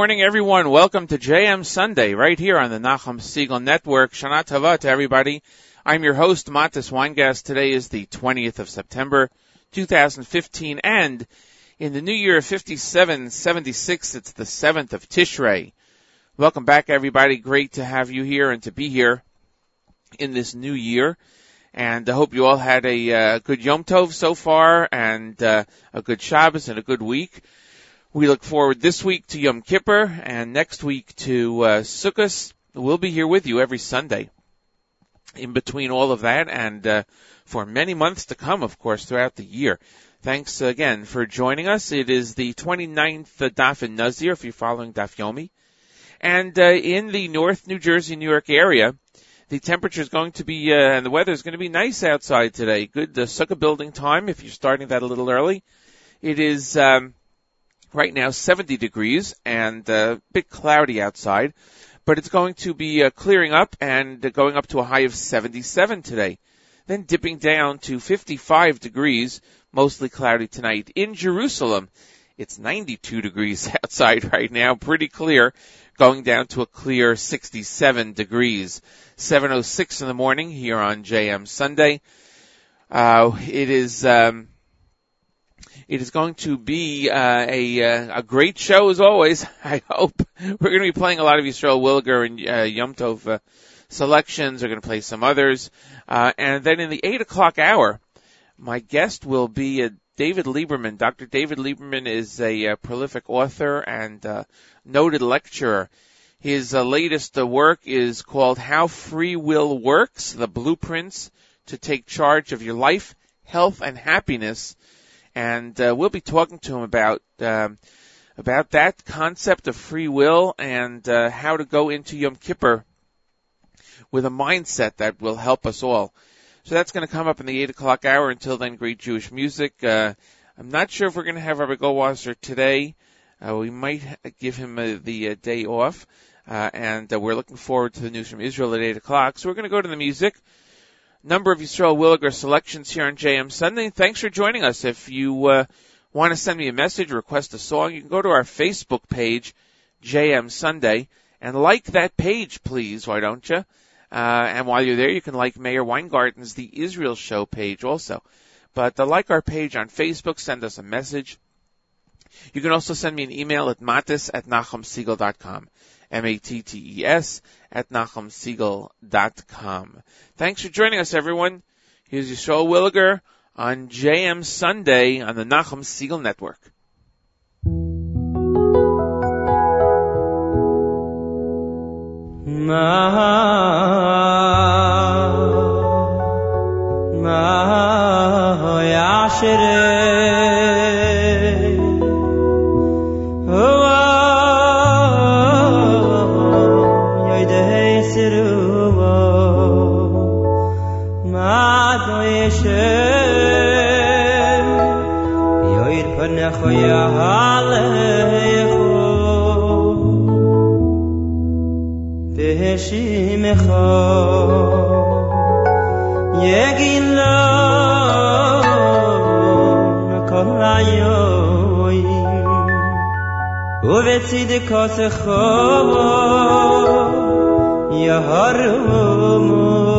Morning, everyone. Welcome to JM Sunday, right here on the Nachum Segal Network. Shana Tava to everybody. I'm your host, Matis Weingast. Today is the 20th of September, 2015, and in the new year of 5776, it's the 7th of Tishrei. Welcome back, everybody. Great to have you here and to be here in this new year. And I hope you all had a uh, good Yom Tov so far and uh, a good Shabbos and a good week. We look forward this week to Yom Kippur and next week to uh, Sukkot. We'll be here with you every Sunday. In between all of that and uh, for many months to come, of course, throughout the year. Thanks again for joining us. It is the 29th Daf in Nazir, if you're following Daf Yomi. And uh, in the North New Jersey, New York area, the temperature is going to be, uh, and the weather is going to be nice outside today. Good uh, sukkah building time if you're starting that a little early. It is, um, right now 70 degrees and uh, a bit cloudy outside, but it's going to be uh, clearing up and uh, going up to a high of 77 today. Then dipping down to 55 degrees, mostly cloudy tonight. In Jerusalem, it's 92 degrees outside right now, pretty clear, going down to a clear 67 degrees. 7.06 in the morning here on JM Sunday. Uh, it is, um, it is going to be uh, a uh, a great show as always. I hope we're going to be playing a lot of Yisrael Williger and uh, Yom Tov uh, selections. We're going to play some others, uh, and then in the eight o'clock hour, my guest will be David Lieberman. Dr. David Lieberman is a prolific author and noted lecturer. His uh, latest uh, work is called How Free Will Works: The Blueprints to Take Charge of Your Life, Health, and Happiness and uh, we'll be talking to him about um, about that concept of free will and uh, how to go into Yom Kippur with a mindset that will help us all. So that's going to come up in the eight o'clock hour. Until then, great Jewish music. Uh, I'm not sure if we're going to have Rabbi Goldwasser today. Uh, we might give him uh, the uh, day off, uh, and uh, we're looking forward to the news from Israel at eight o'clock. So we're going to go to the music number of Yisrael Williger selections here on JM Sunday. Thanks for joining us. If you uh, want to send me a message, or request a song, you can go to our Facebook page, JM Sunday, and like that page, please. Why don't you? Uh, and while you're there, you can like Meir Weingarten's The Israel Show page also. But uh, like our page on Facebook, send us a message. You can also send me an email at matis at nachumsegal.com. M-A-T-T-E-S at NachumSegal.com. Thanks for joining us, everyone. Here's Yisrael Williger on JM Sunday on the Nachum Segal Network. ובצדקתך יהרומו כי ספר סוזמויותו וברצונך תרום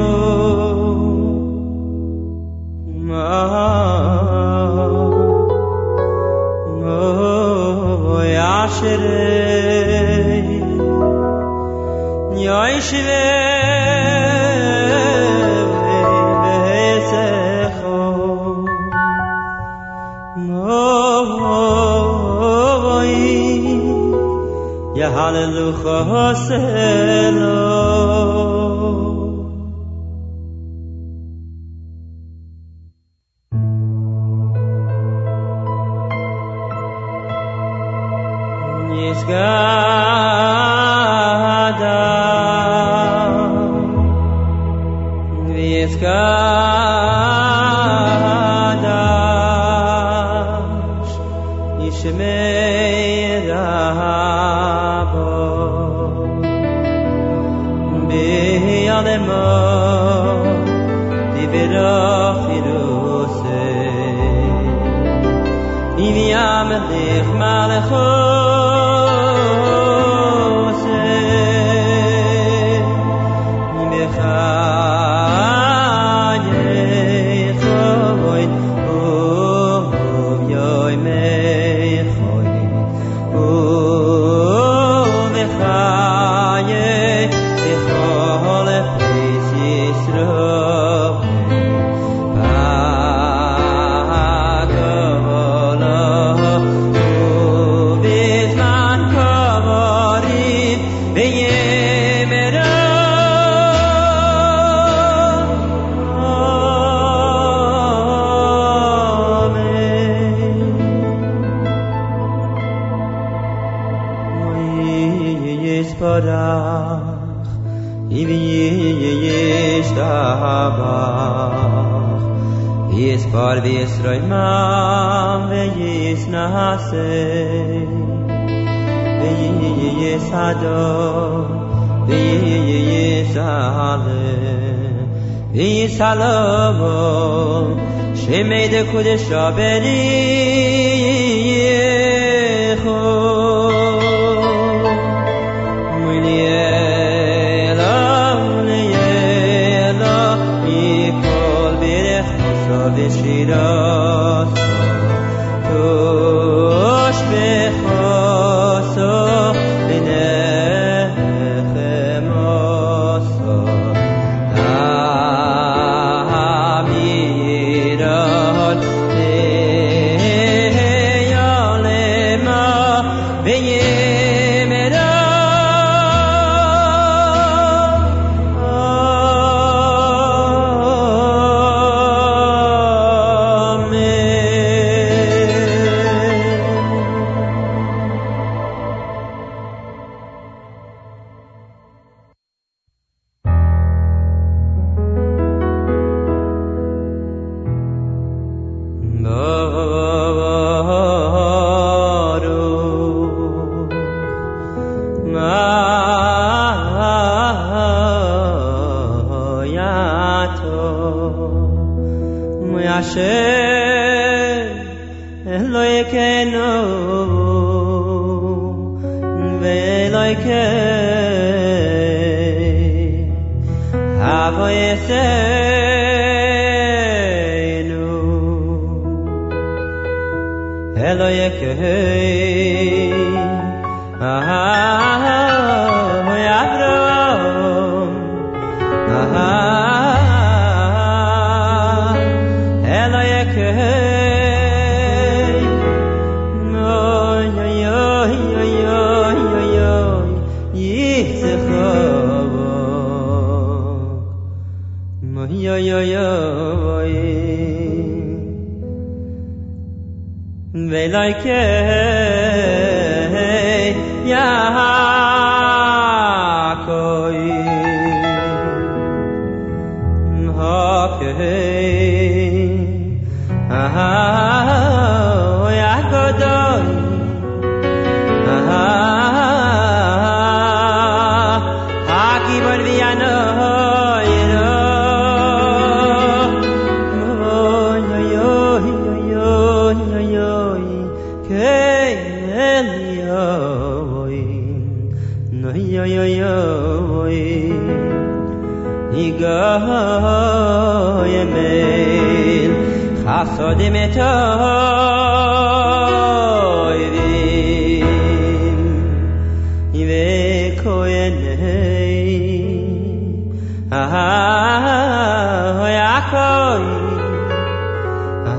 Hallelujah. سلام شمید کودش را بریم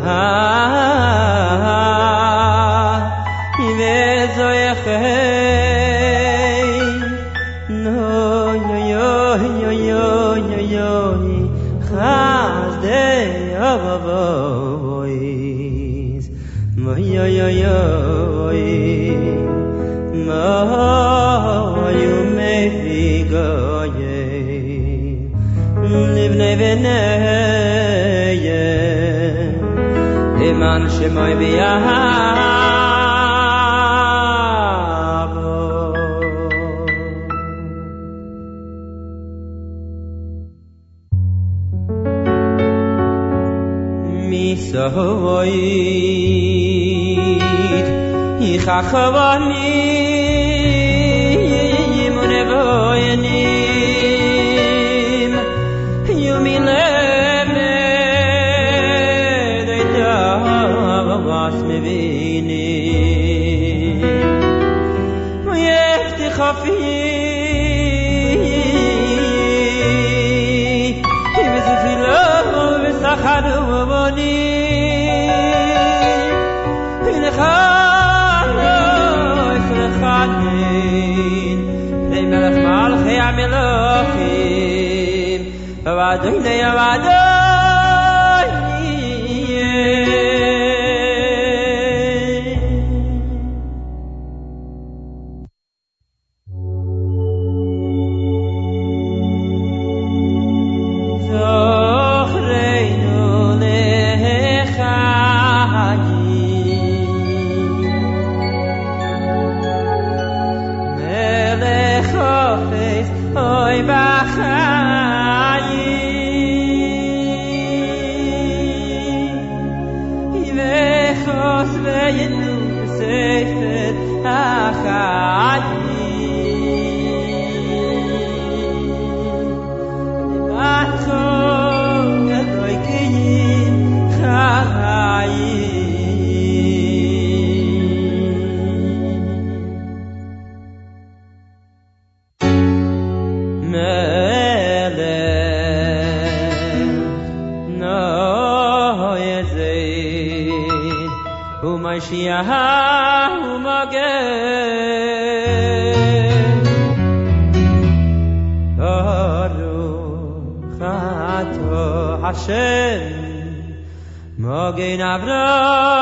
ah inezoyekhey man shmoy er bi Misahvoyt, ich achvanit, إن الأخمار سيعملوا فيهم فوعدوا إلي وعدوا Hashem Mogen Avraham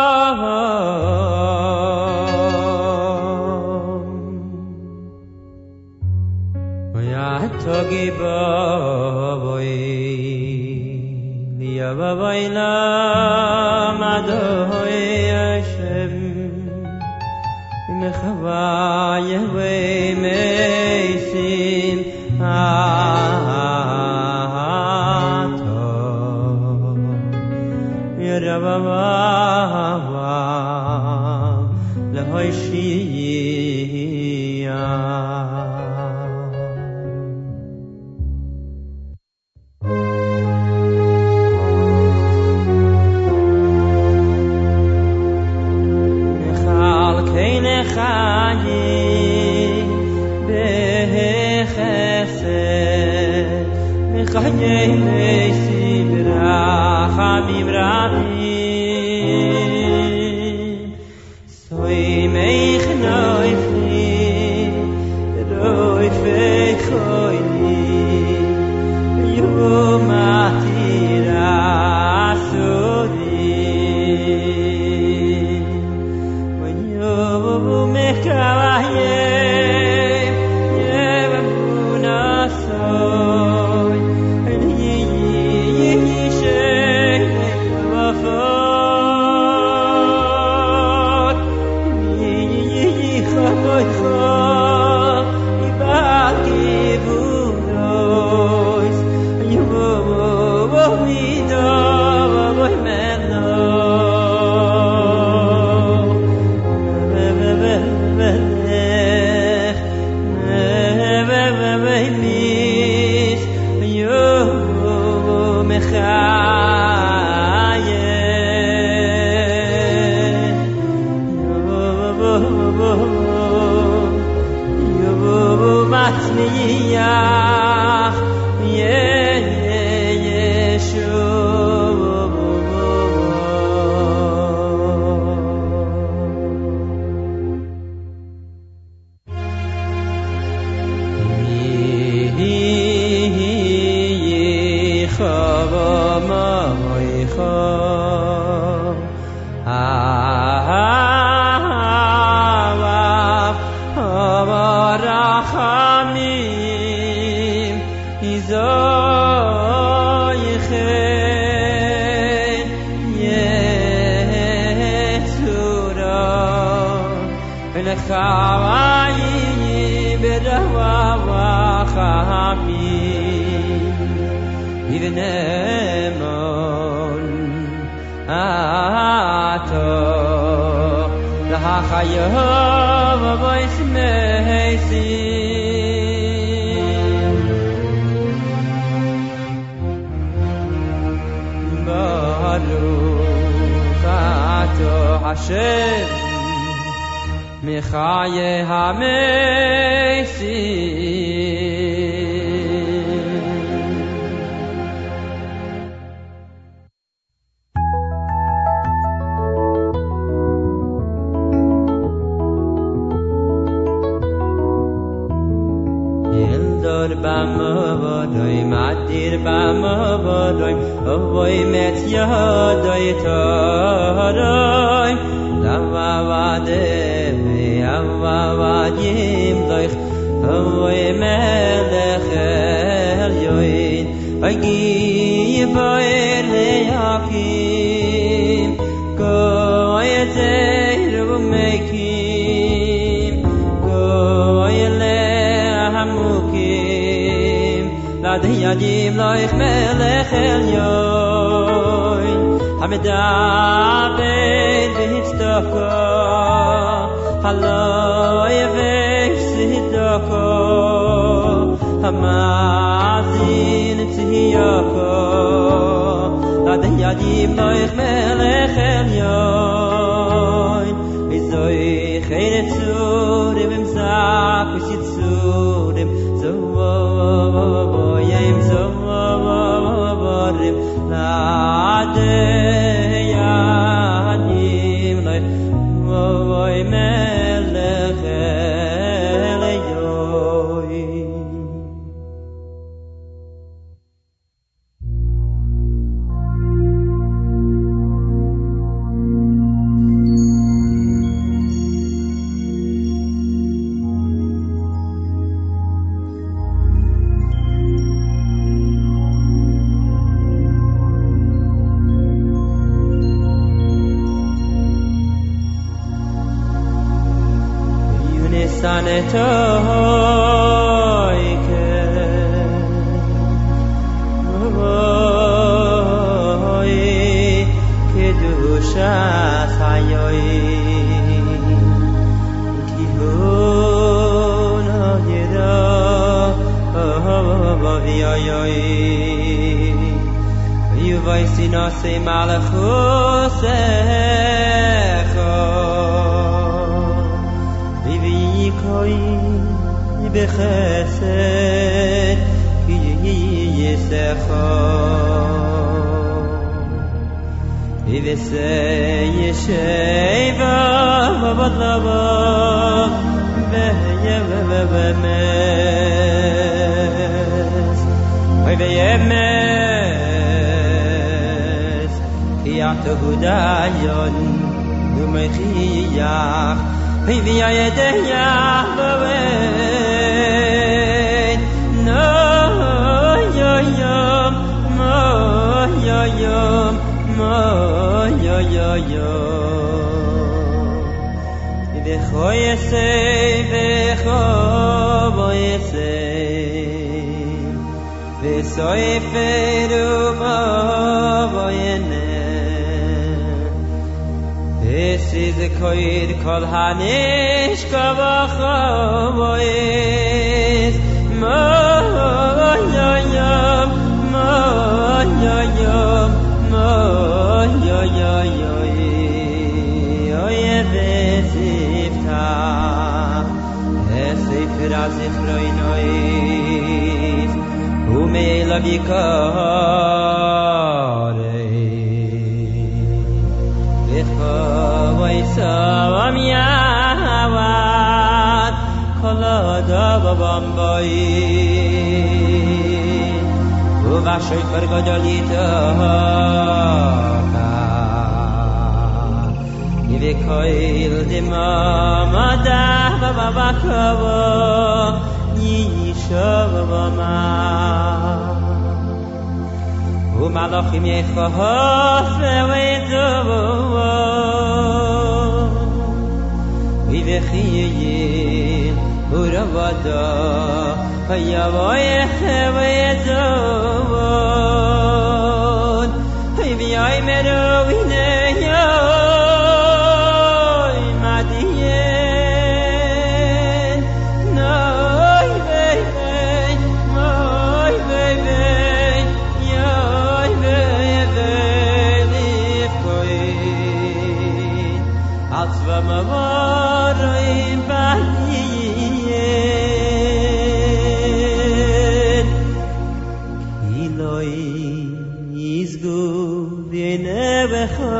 ne be kho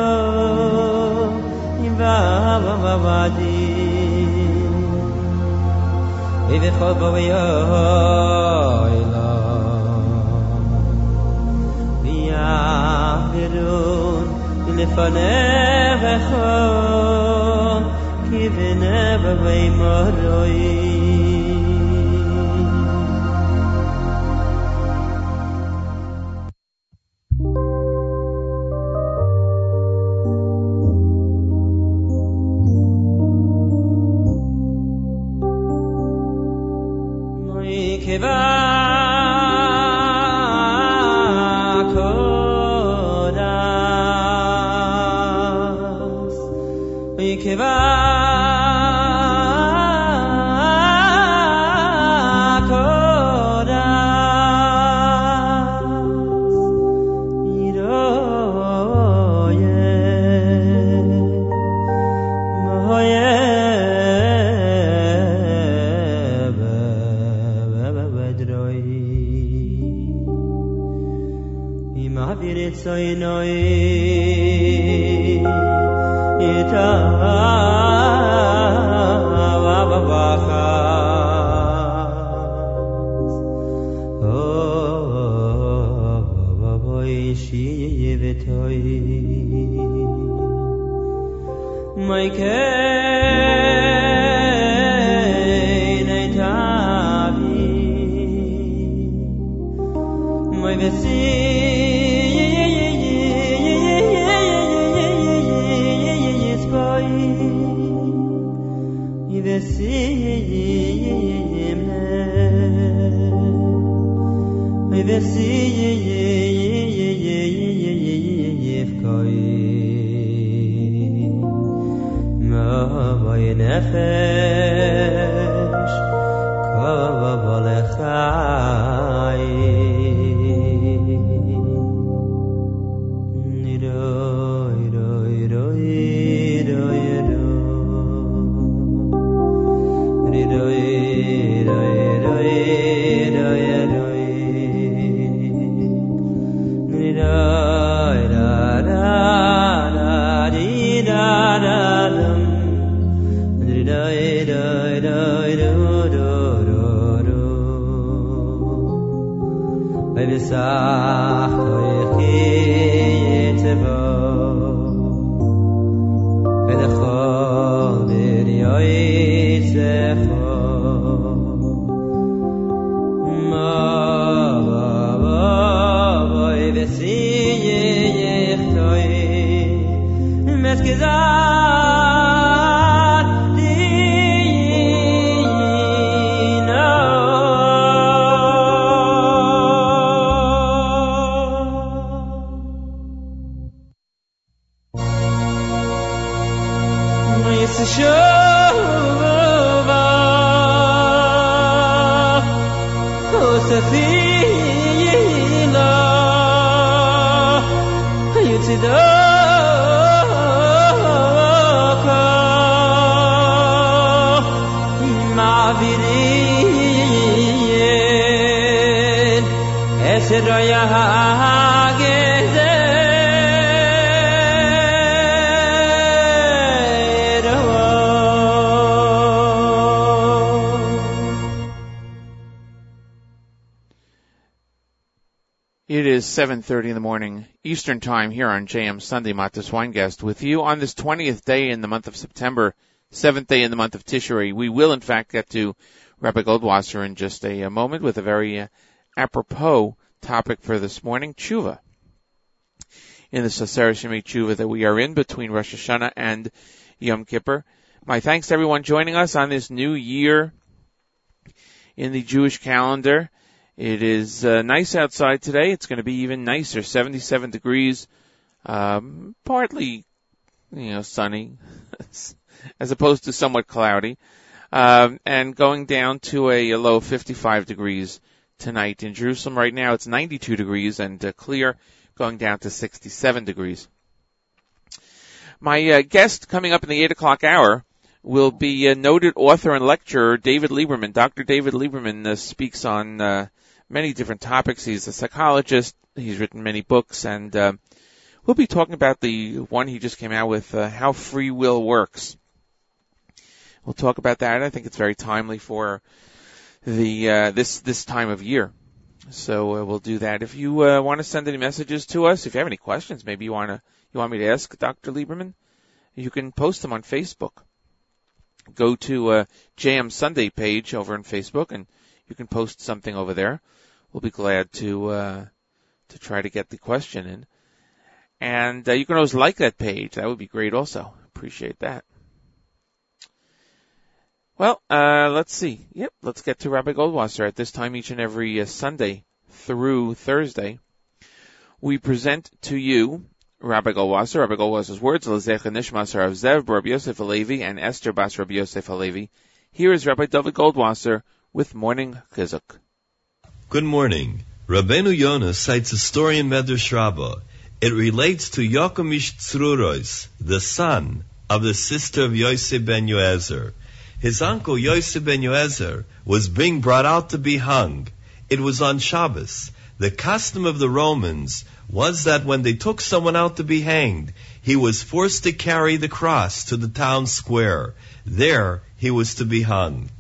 in va va va va di de kho ba ila bi ya de ru in le fa ki de ne be mo is 7.30 in the morning Eastern Time here on JM Sunday. Matis Weingast with you on this 20th day in the month of September, 7th day in the month of Tishrei. We will in fact get to Rabbi Goldwasser in just a, a moment with a very uh, apropos topic for this morning, tshuva. In the Aseres Yemei tshuva that we are in between Rosh Hashanah and Yom Kippur. My thanks to everyone joining us on this new year in the Jewish calendar. It is uh, nice outside today. It's going to be even nicer, 77 degrees Um, partly, you know, sunny, as opposed to somewhat cloudy. Um, and going down to a, a low 55 degrees tonight in Jerusalem. Right now it's 92 degrees and uh, clear, going down to 67 degrees. My uh, guest coming up in the 8 o'clock hour will be a noted author and lecturer David Lieberman. Dr. David Lieberman uh, speaks on uh, many different topics. He's a psychologist. He's written many books, and uh, we'll be talking about the one he just came out with, uh, How Free Will Works. We'll talk about that. I think it's very timely for the uh, this this time of year. So uh, we'll do that. If you uh, want to send any messages to us, if you have any questions, maybe you want to you want me to ask Dr. Lieberman, you can post them on Facebook. Go to uh, JM Sunday page over on Facebook, and you can post something over there. We'll be glad to uh, to try to get the question in. And uh, you can always like that page. That would be great. Also, appreciate that. Well, uh, let's see. Yep, let's get to Rabbi Goldwasser at this time each and every uh, Sunday through Thursday. We present to you Rabbi Goldwasser, Rabbi Goldwasser's words, Lezecha Nishmas Rav Zev, Yosef Halevi, and Esther Bas Rabbi Yosef Halevi. Here is Rabbi David Goldwasser with Morning Chizuk. Good morning. Rabbeinu Yonah cites a story in Medrash Rabbah. It relates to Yokomish Tzrurois, the son of the sister of Yosef ben Yoezer. His uncle Yosef ben Yoezer was being brought out to be hung. It was on Shabbos. The custom of the Romans was that when they took someone out to be hanged, he was forced to carry the cross to the town square. There he was to be hung.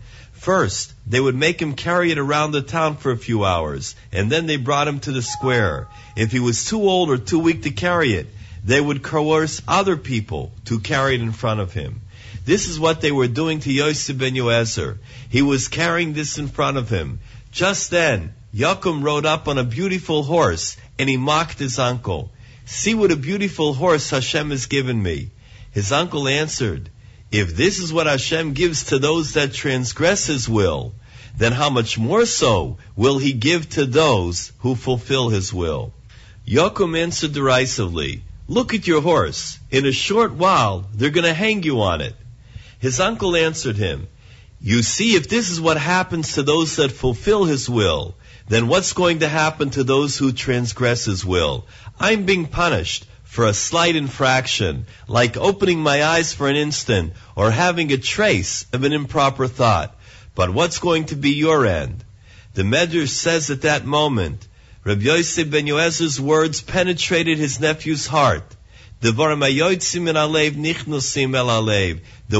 First, they would make him carry it around the town for a few hours, and then they brought him to the square. If he was too old or too weak to carry it, they would coerce other people to carry it in front of him. This is what they were doing to Yosef ben Yoezer. He was carrying this in front of him. Just then, Yakum rode up on a beautiful horse, and he mocked his uncle. See what a beautiful horse Hashem has given me. His uncle answered, If this is what Hashem gives to those that transgress His will, then how much more so will He give to those who fulfill His will? Yakum answered derisively, Look at your horse. In a short while, they're going to hang you on it. His uncle answered him, You see, if this is what happens to those that fulfill his will, then what's going to happen to those who transgress his will? I'm being punished for a slight infraction, like opening my eyes for an instant or having a trace of an improper thought. But what's going to be your end? The Medrash says at that moment, Rabbi Yosef ben Yoezer's words penetrated his nephew's heart. The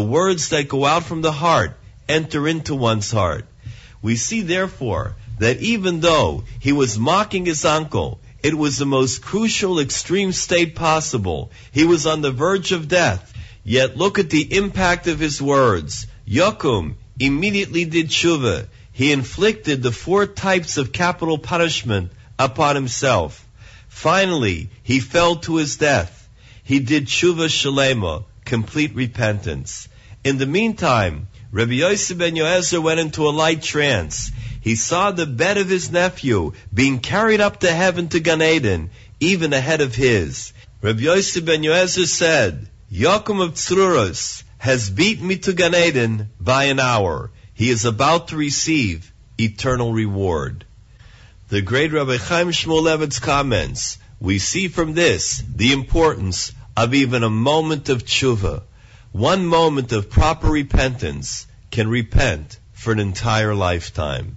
words that go out from the heart enter into one's heart. We see therefore that even though he was mocking his uncle, it was the most crucial extreme state possible. He was on the verge of death. Yet look at the impact of his words. Yokum immediately did tshuva. He inflicted the four types of capital punishment upon himself. Finally, he fell to his death he did tshuva shalema, complete repentance. In the meantime, Rabbi Yosef ben Yoezer went into a light trance. He saw the bed of his nephew being carried up to heaven to Gan Eden, even ahead of his. Rabbi Yosef ben Yoezer said, Yakum of Tzruros has beaten me to Gan Eden by an hour. He is about to receive eternal reward. The great Rabbi Chaim Shmulevitz comments, we see from this the importance of even a moment of tshuva. One moment of proper repentance can repent for an entire lifetime.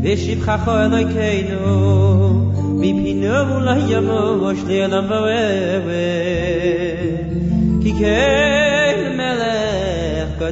נקדיש ושבחך אלוקינו מפינו לא יבוש לעולם ועבד כי כן מלך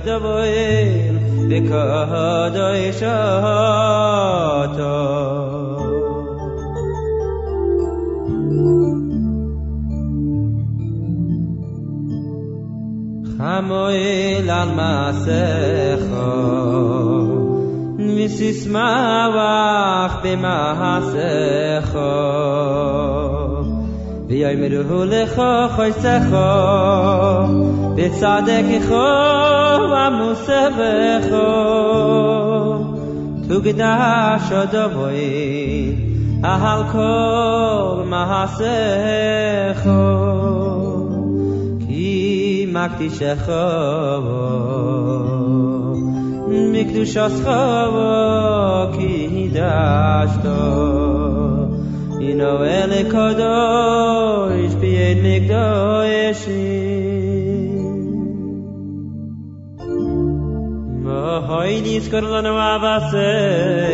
גדול וקדוש אתה moil al masecho Visisma vach b'mahasecho V'yoymeru lecho choysecho B'tzadekicho v'amusevecho Tugdash odovoin Ahal kol mahasecho Ki makdishecho Mikdushoscho mik do shos khav kide shto i no el kadoy sh be nik do yesh na haydiz karlo na vas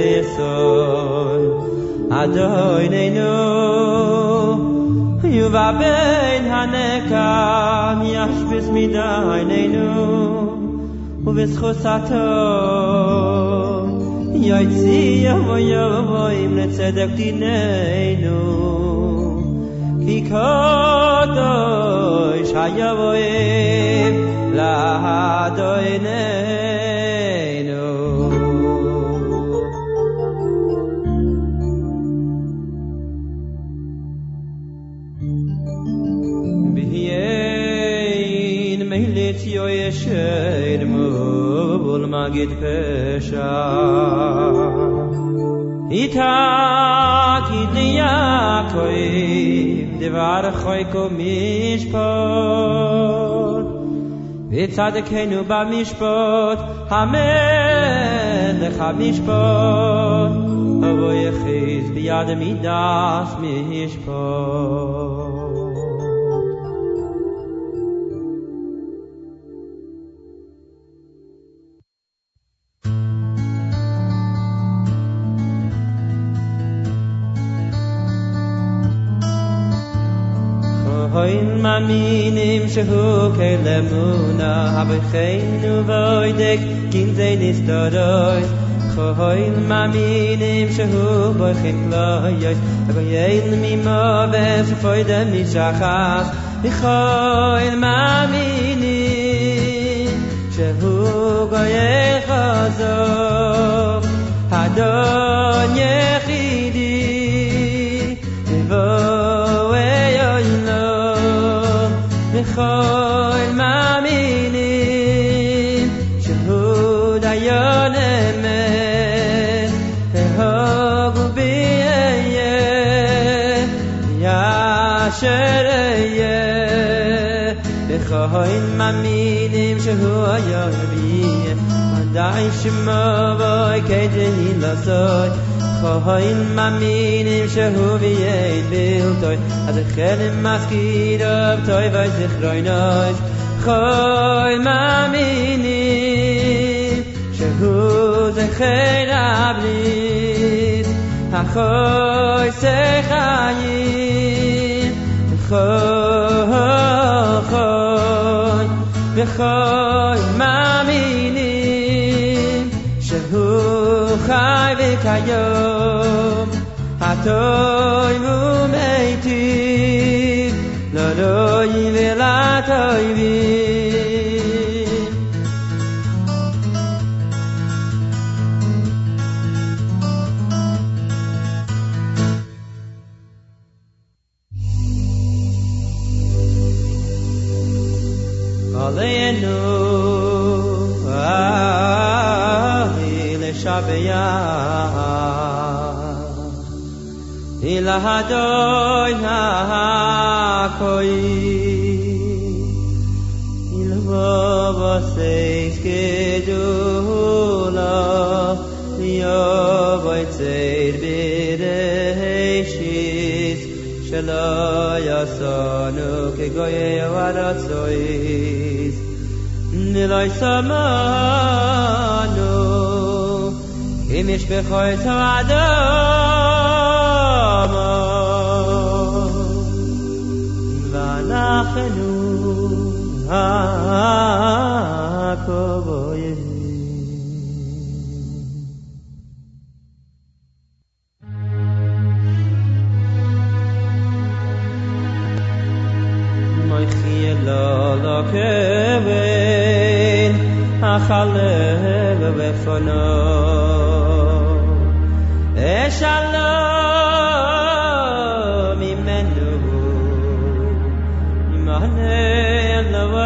yesol azoy ben haneka mi u bis khosato yoy tsi yoy yoy voy im net sedak di nei nu khikato shaya. magid pesha. Ita kidya koy devar khoy ko mishpot. Pa vetade kenu ba mish pa hame de khamish avoy khiz biad midas hoyn mamin im shu kelemuna hab ich kein nu voidek kin zein ist doy hoyn mamin im shu bo khitlay aber yein mi ma be foyde mi zakhas ich hoyn mamin shu goye khazo hadon ye خال مامینین شهود عیان من؟ هاگو بیه یا شریه بخواهین مامینیم شهو عیان بیه؟ من دعی شما وای که جهیل khoin ma min im shehu vi yed bil toy az khel maskid ob toy vay zikh roynoy khoin ma min shehu ze khel ablit ha khoy se khayin khoy khoy ma min im shehu khay ve kayoy toy mum eiti lo lo yile la toy vi Aleyenu, hadoy ha'koi il baba seis kedula yoboy tzeir b'reishis shelo yasanu kegoye varatzois nilay samanu אם יש בך amor ואנחנו הכבויים החלב בפונו אש על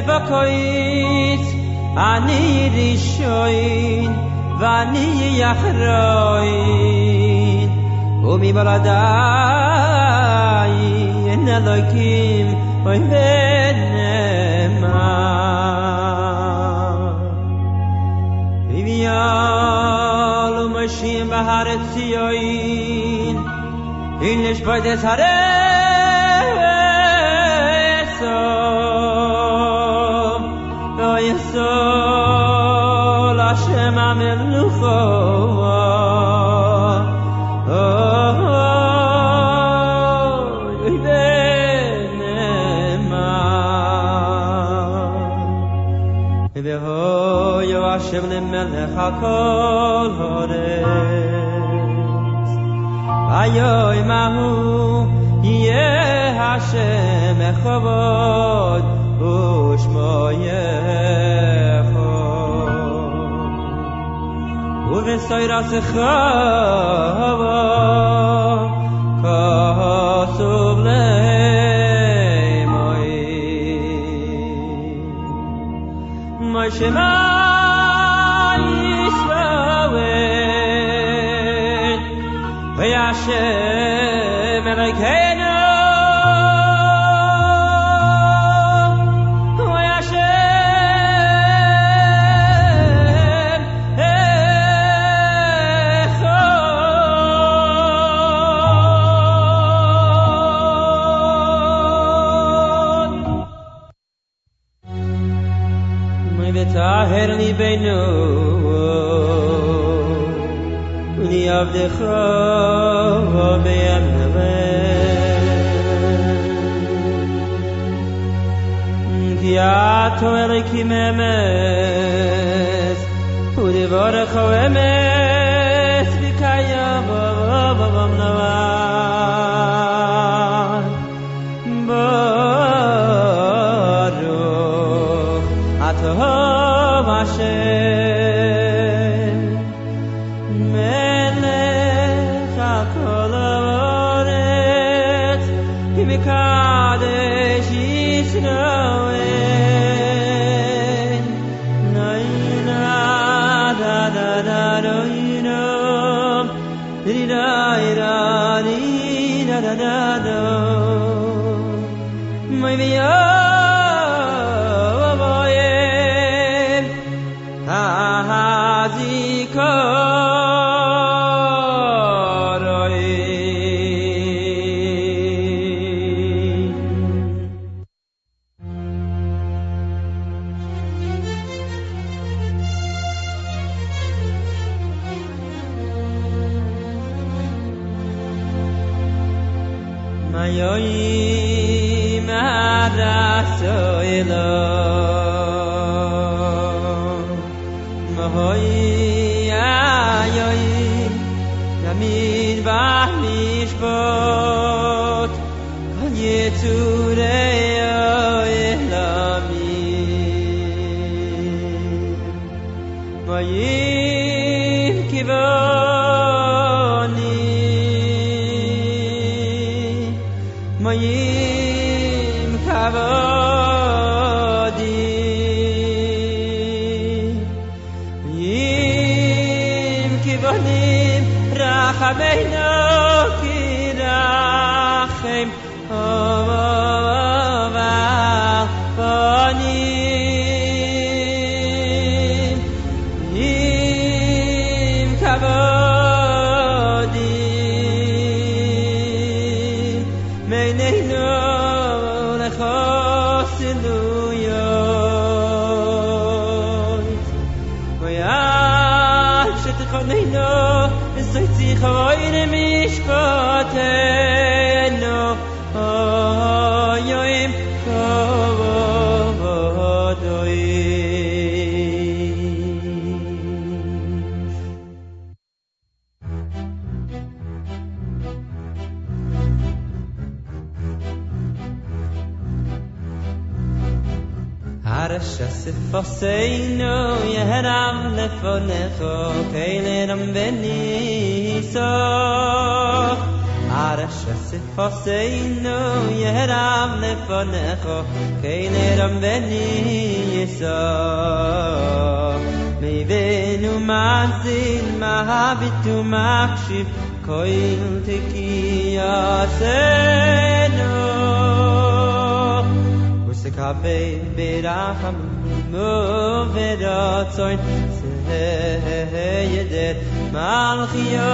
V'yashem tzivakoit Ani rishoin V'ani yachroin ומבלעדיי אין אלוהים אוי ונאמר ויביאל ומשיעים בהר ציון אין לשפוט את הרסום השם למלך הכל הורס. היום ההוא יהיה השם מחובו זיי se khava קאַס מוי משנאיסווע בייער Rabbeinu Uni Avdecha Obe Yamele Kya Tomele Kimemes Udivore Chovemes Vika Yom Vom nefonecho keineram veni so. Ara shese foseinu yeram nefonecho keineram veni so. Mei venu mazin mahabitu makshib koin teki ase no Kabe bera ham yedet mal khiyo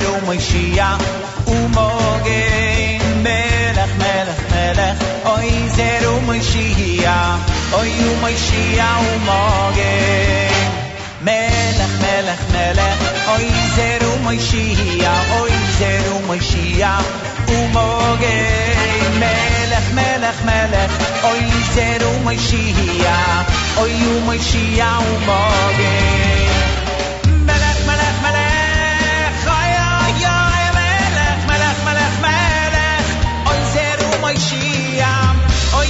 Oy zeru Moshiach Umogen melech melech melech Oy zeru Moshiach Oy u Moshiach umogen melech melech melech Oy zeru Moshiach Oy zeru Moshiach umogen melech melech melech Oy zeru Moshiach Oy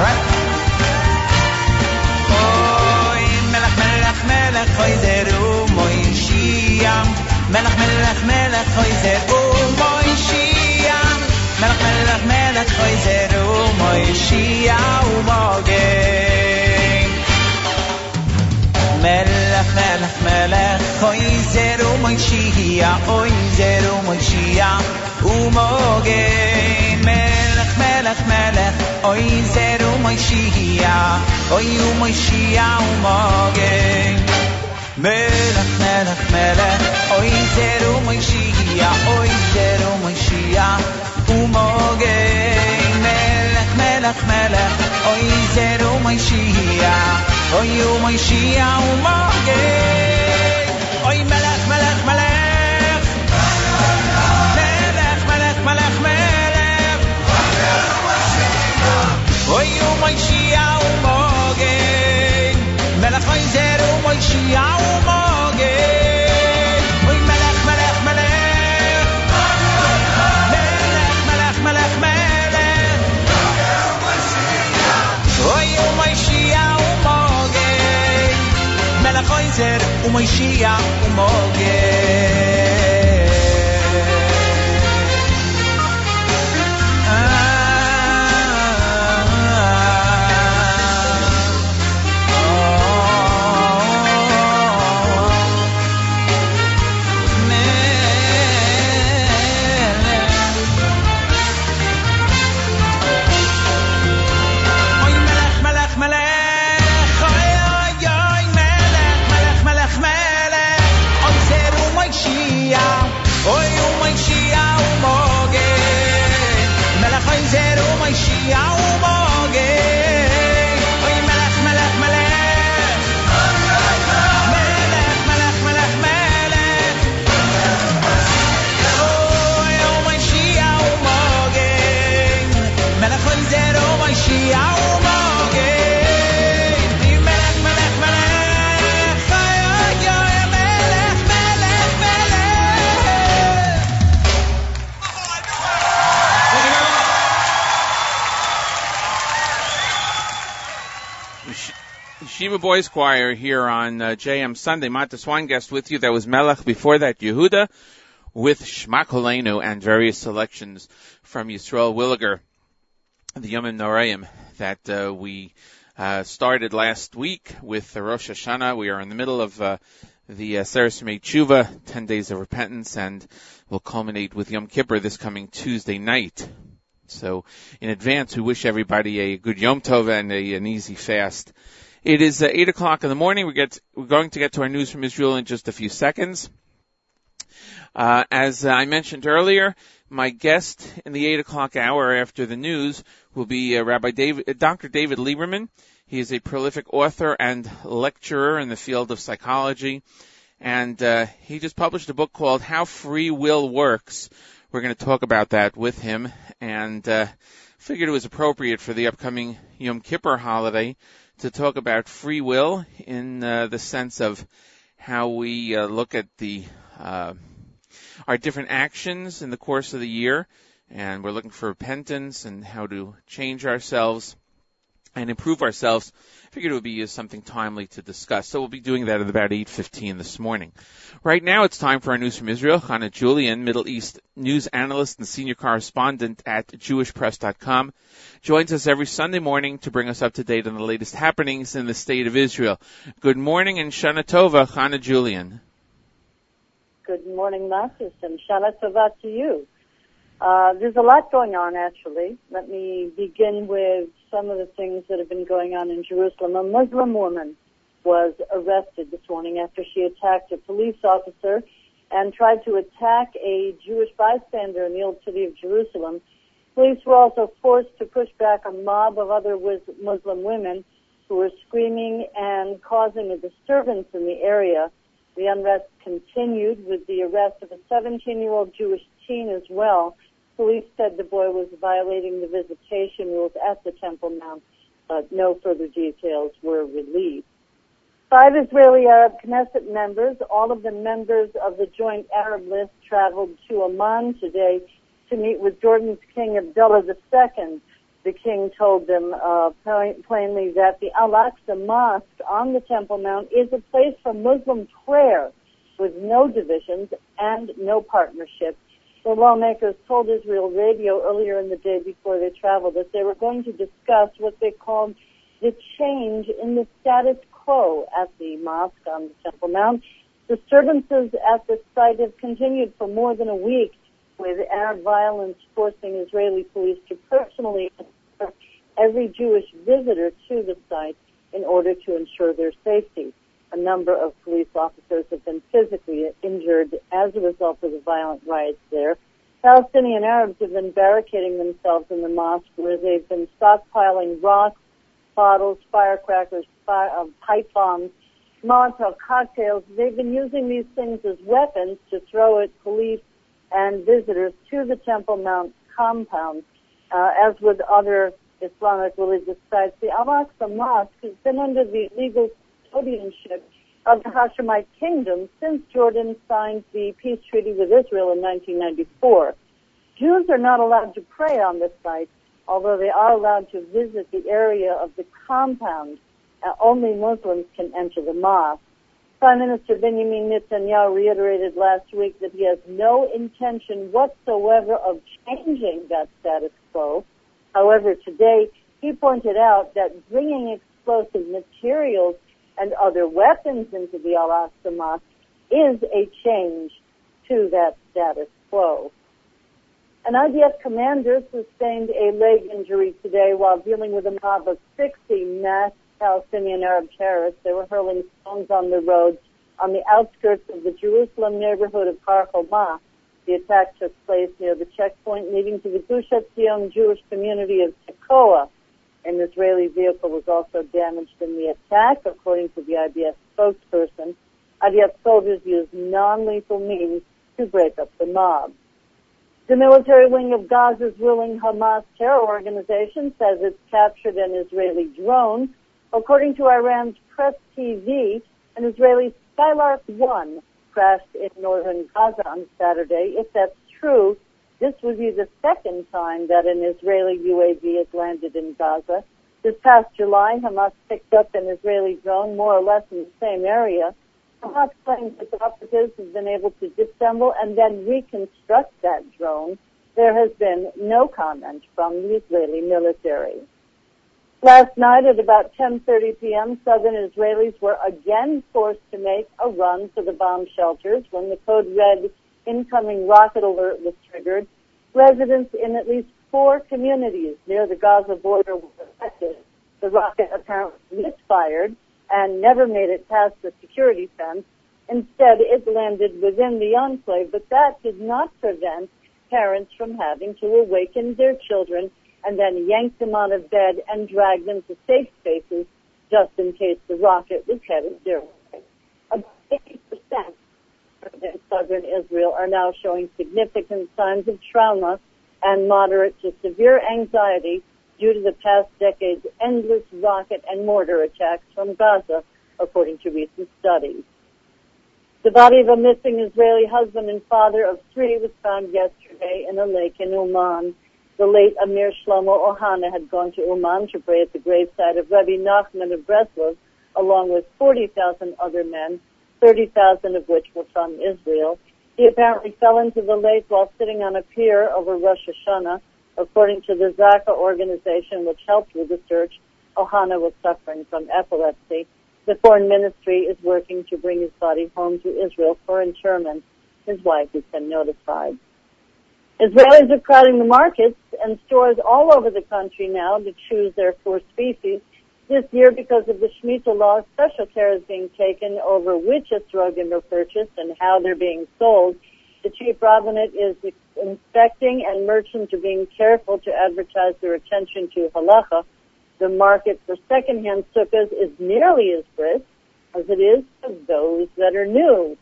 along, help me out, all right? Oy, melech, melech, melech, oy zeru Moshiach. Melech, melech, melech, oy zeru Moshiach. Melech, melech, melech, oy zeru Moshiach umogen. Melech, melech, melech, oy zeru Moshiach, oy zeru Moshiach umogen. Melech, melech, melech, oy zeru Moshiach, oy u Moshiach umogen. Melech, melech, melech, oy zeru Moshiach, oy zeru Moshiach umogen. Melech, melech, melech, oy zeru Moshiach, oy u Moshiach umogen. Oy melech, melech, melech, Oio moixia o mogen Melech oizer o moixia o mogen Oi melech melech melech. Melech melech melech. Melech Oio moixia o mogen Melech oizer o moixia o mogen Yeshiva Boys Choir here on uh, JM Sunday. Matis Weingast with you. That was Melech. Before that, Yehuda with Shema Kolenu and various selections from Yisrael Williger, the Yom Noraim that uh, we uh, started last week with the Rosh Hashanah. We are in the middle of uh, the uh, Yemei Tshuva, 10 days of repentance, and will culminate with Yom Kippur this coming Tuesday night. So in advance, we wish everybody a good Yom Tov and a, an easy fast. It is uh, 8 o'clock in the morning. We get, we're going to get to our news from Israel in just a few seconds. Uh, as I mentioned earlier, My guest in the 8 o'clock hour after the news will be uh, Rabbi David, uh, Dr. David Lieberman. He is a prolific author and lecturer in the field of psychology. And uh, he just published a book called How Free Will Works. We're going to talk about that with him. And uh, figured it was appropriate for the upcoming Yom Kippur holiday to talk about free will in uh, the sense of how we uh, look at the uh, our different actions in the course of the year, and we're looking for repentance and how to change ourselves and improve ourselves. I figured it would be something timely to discuss. So we'll be doing that at about 8.15 this morning. Right now it's time for our news from Israel. Hannah Julian, Middle East news analyst and senior correspondent at jewishpress.com, joins us every Sunday morning to bring us up to date on the latest happenings in the state of Israel. Good morning and Shana Tova, Hannah Julian. Good morning, Matis, and Shana Tova to you. Uh, there's a lot going on, actually. Let me begin with some of the things that have been going on in Jerusalem. A Muslim woman was arrested this morning after she attacked a police officer and tried to attack a Jewish bystander in the old city of Jerusalem. Police were also forced to push back a mob of other Muslim women who were screaming and causing a disturbance in the area. The unrest continued with the arrest of a 17-year-old Jewish teen as well Police said the boy was violating the visitation rules at the Temple Mount, but no further details were released. Five Israeli Arab Knesset members, all of the members of the Joint Arab List, traveled to Amman today to meet with Jordan's King Abdullah II. The king told them uh, plainly that the Al-Aqsa Mosque on the Temple Mount is a place for Muslim prayer with no divisions and no partnerships the lawmakers told Israel Radio earlier in the day before they traveled that they were going to discuss what they called the change in the status quo at the mosque on the Temple Mount. Disturbances at the site have continued for more than a week with Arab violence forcing Israeli police to personally every Jewish visitor to the site in order to ensure their safety a number of police officers have been physically injured as a result of the violent riots there. Palestinian Arabs have been barricading themselves in the mosque where they've been stockpiling rocks, bottles, firecrackers, fire, uh, pipe bombs, Molotov cocktails. They've been using these things as weapons to throw at police and visitors to the Temple Mount compound. Uh, as with other Islamic religious sites, the Al-Aqsa Mosque has been under the legal custodianship of the Hashemite kingdom since Jordan signed the peace treaty with Israel in 1994. Jews are not allowed to pray on this site, although they are allowed to visit the area of the compound. Uh, only Muslims can enter the mosque. Prime Minister Benjamin Netanyahu reiterated last week that he has no intention whatsoever of changing that status quo. However, today he pointed out that bringing explosive materials and other weapons into the Al-Aqsa Mosque is a change to that status quo. An IDF commander sustained a leg injury today while dealing with a mob of 60 masked Palestinian Arab terrorists. They were hurling stones on the roads on the outskirts of the Jerusalem neighborhood of Har Homa. The attack took place near the checkpoint leading to the Gush Etzion Jewish community of Tekoa. An Israeli vehicle was also damaged in the attack, according to the IDF spokesperson. IDF soldiers used non-lethal means to break up the mob. The military wing of Gaza's ruling Hamas terror organization says it's captured an Israeli drone. According to Iran's Press TV, an Israeli Skylark 1 crashed in northern Gaza on Saturday. If that's true, this would be the second time that an Israeli UAV has landed in Gaza. This past July, Hamas picked up an Israeli drone more or less in the same area. Hamas claims that the operatives have been able to disassemble and then reconstruct that drone. There has been no comment from the Israeli military. Last night at about 10.30 p.m., southern Israelis were again forced to make a run for the bomb shelters when the code red incoming rocket alert was triggered. Residents in at least four communities near the Gaza border were affected. The rocket apparently misfired and never made it past the security fence. Instead, it landed within the enclave, but that did not prevent parents from having to awaken their children and then yank them out of bed and drag them to safe spaces just in case the rocket was headed their way. About 80% in southern Israel are now showing significant signs of trauma and moderate to severe anxiety due to the past decade's endless rocket and mortar attacks from Gaza, according to recent studies. The body of a missing Israeli husband and father of three was found yesterday in a lake in Uman. The late Amir Shlomo Ohana had gone to Uman to pray at the gravesite of Rabbi Nachman of Breslov, along with 40,000 other men, 30,000 of which were from Israel. He apparently fell into the lake while sitting on a pier over Rosh Hashanah. According to the Zaka organization, which helped with the search, Ohana was suffering from epilepsy. The foreign ministry is working to bring his body home to Israel for interment. His wife has been notified. Israelis are crowding the markets and stores all over the country now to choose their four species. This year, because of the Shemitah law, special care is being taken over which esrogim are purchased and how they're being sold. The chief rabbinate is inspecting and merchants are being careful to advertise their attention to halacha. The market for secondhand sukkahs is nearly as brisk as it is for those that are new.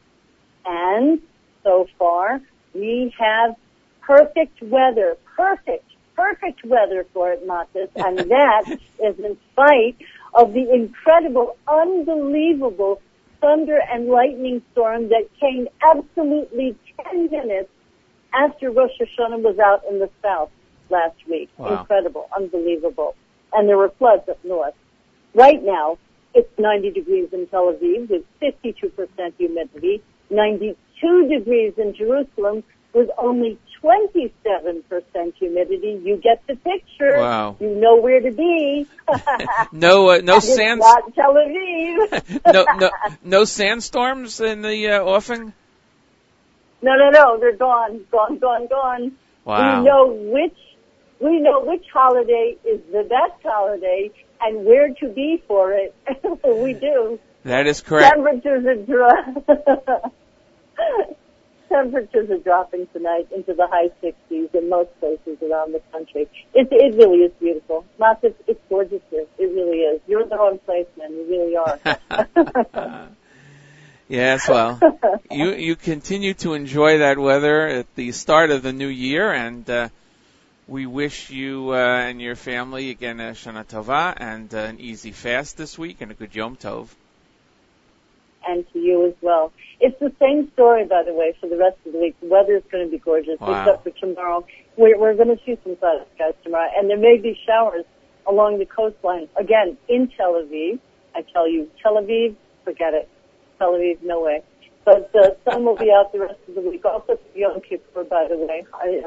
And so far, we have perfect weather, perfect, perfect weather for it, Matis, and that is in spite of the incredible, unbelievable thunder and lightning storm that came absolutely 10 minutes after Rosh Hashanah was out in the south last week. Wow. Incredible, unbelievable. And there were floods up north. Right now, it's 90 degrees in Tel Aviv with 52% humidity, 92 degrees in Jerusalem with only 27% humidity. You get the picture. Wow. You know where to be. No, uh, no sand, not Tel Aviv. no, no, no sandstorms in the uh, offing. No, no, no. They're gone, gone, gone, gone. Wow. We know which we know which holiday is the best holiday and where to be for it. we do. That is correct. Temperatures are dro- temperatures are dropping tonight into the high 60s in most places around the country. It it really is beautiful. Not it's gorgeous here. It really is. You're in the wrong place, man. You really are. Yes, well, you you continue to enjoy that weather at the start of the new year, and uh, we wish you uh, and your family again a Shana Tova and uh, an easy fast this week and a good Yom Tov. And to you as well. It's the same story, by the way, for the rest of the week. The weather is going to be gorgeous, Wow. except for tomorrow. We're, we're going to see some cloud skies tomorrow, and there may be showers along the coastline. Again, in Tel Aviv, I tell you, Tel Aviv, forget it. Tel Aviv, no way. But the sun will be out the rest of the week. Also Yom Kippur, by the way,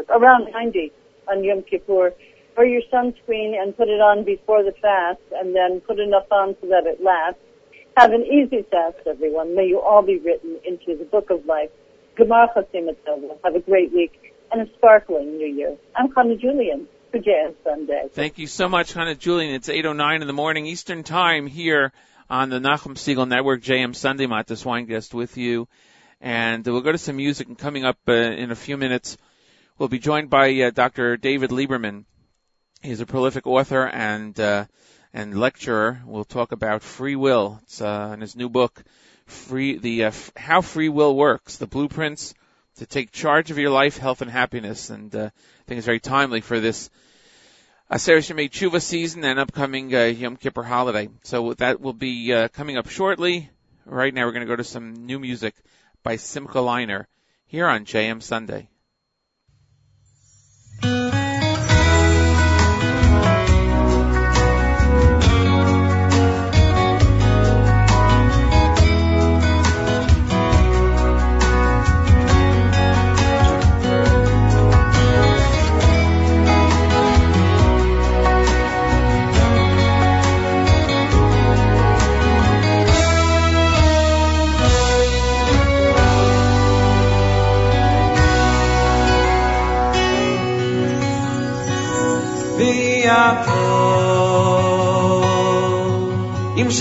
around 90 on Yom Kippur. Wear your sunscreen and put it on before the fast, and then put enough on so that it lasts. Have an easy fast, everyone. May you all be written into the book of life. Have a great week and a sparkling new year. I'm Hannah Julian for JM Sunday. Thank you so much, Hannah Julian. It's 8.09 in the morning Eastern Time here on the Nachum Segal Network, JM Sunday. Matt Wine guest with you. And we'll go to some music and coming up uh, in a few minutes, we'll be joined by uh, Dr. David Lieberman. He's a prolific author and, uh, and lecturer. We'll talk about free will. It's, uh, in his new book, free, the, uh, f- how free will works, the blueprints to take charge of your life, health, and happiness. And, uh, I think it's very timely for this Aseres Yemei Tshuva season and upcoming uh, Yom Kippur holiday. So that will be uh, coming up shortly. Right now, we're going to go to some new music by Simcha Leiner here on JM Sunday.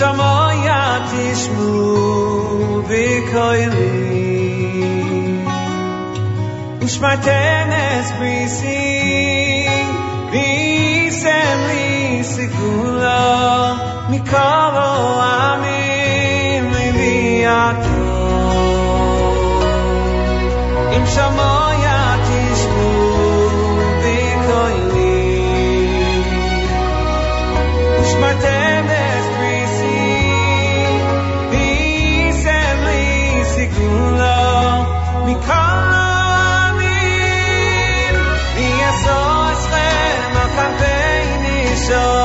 ויעקב אם שמיה תשמו בקולי Ushmartenes brisi Visem li segula Mikolo amim Leviato Im kampeini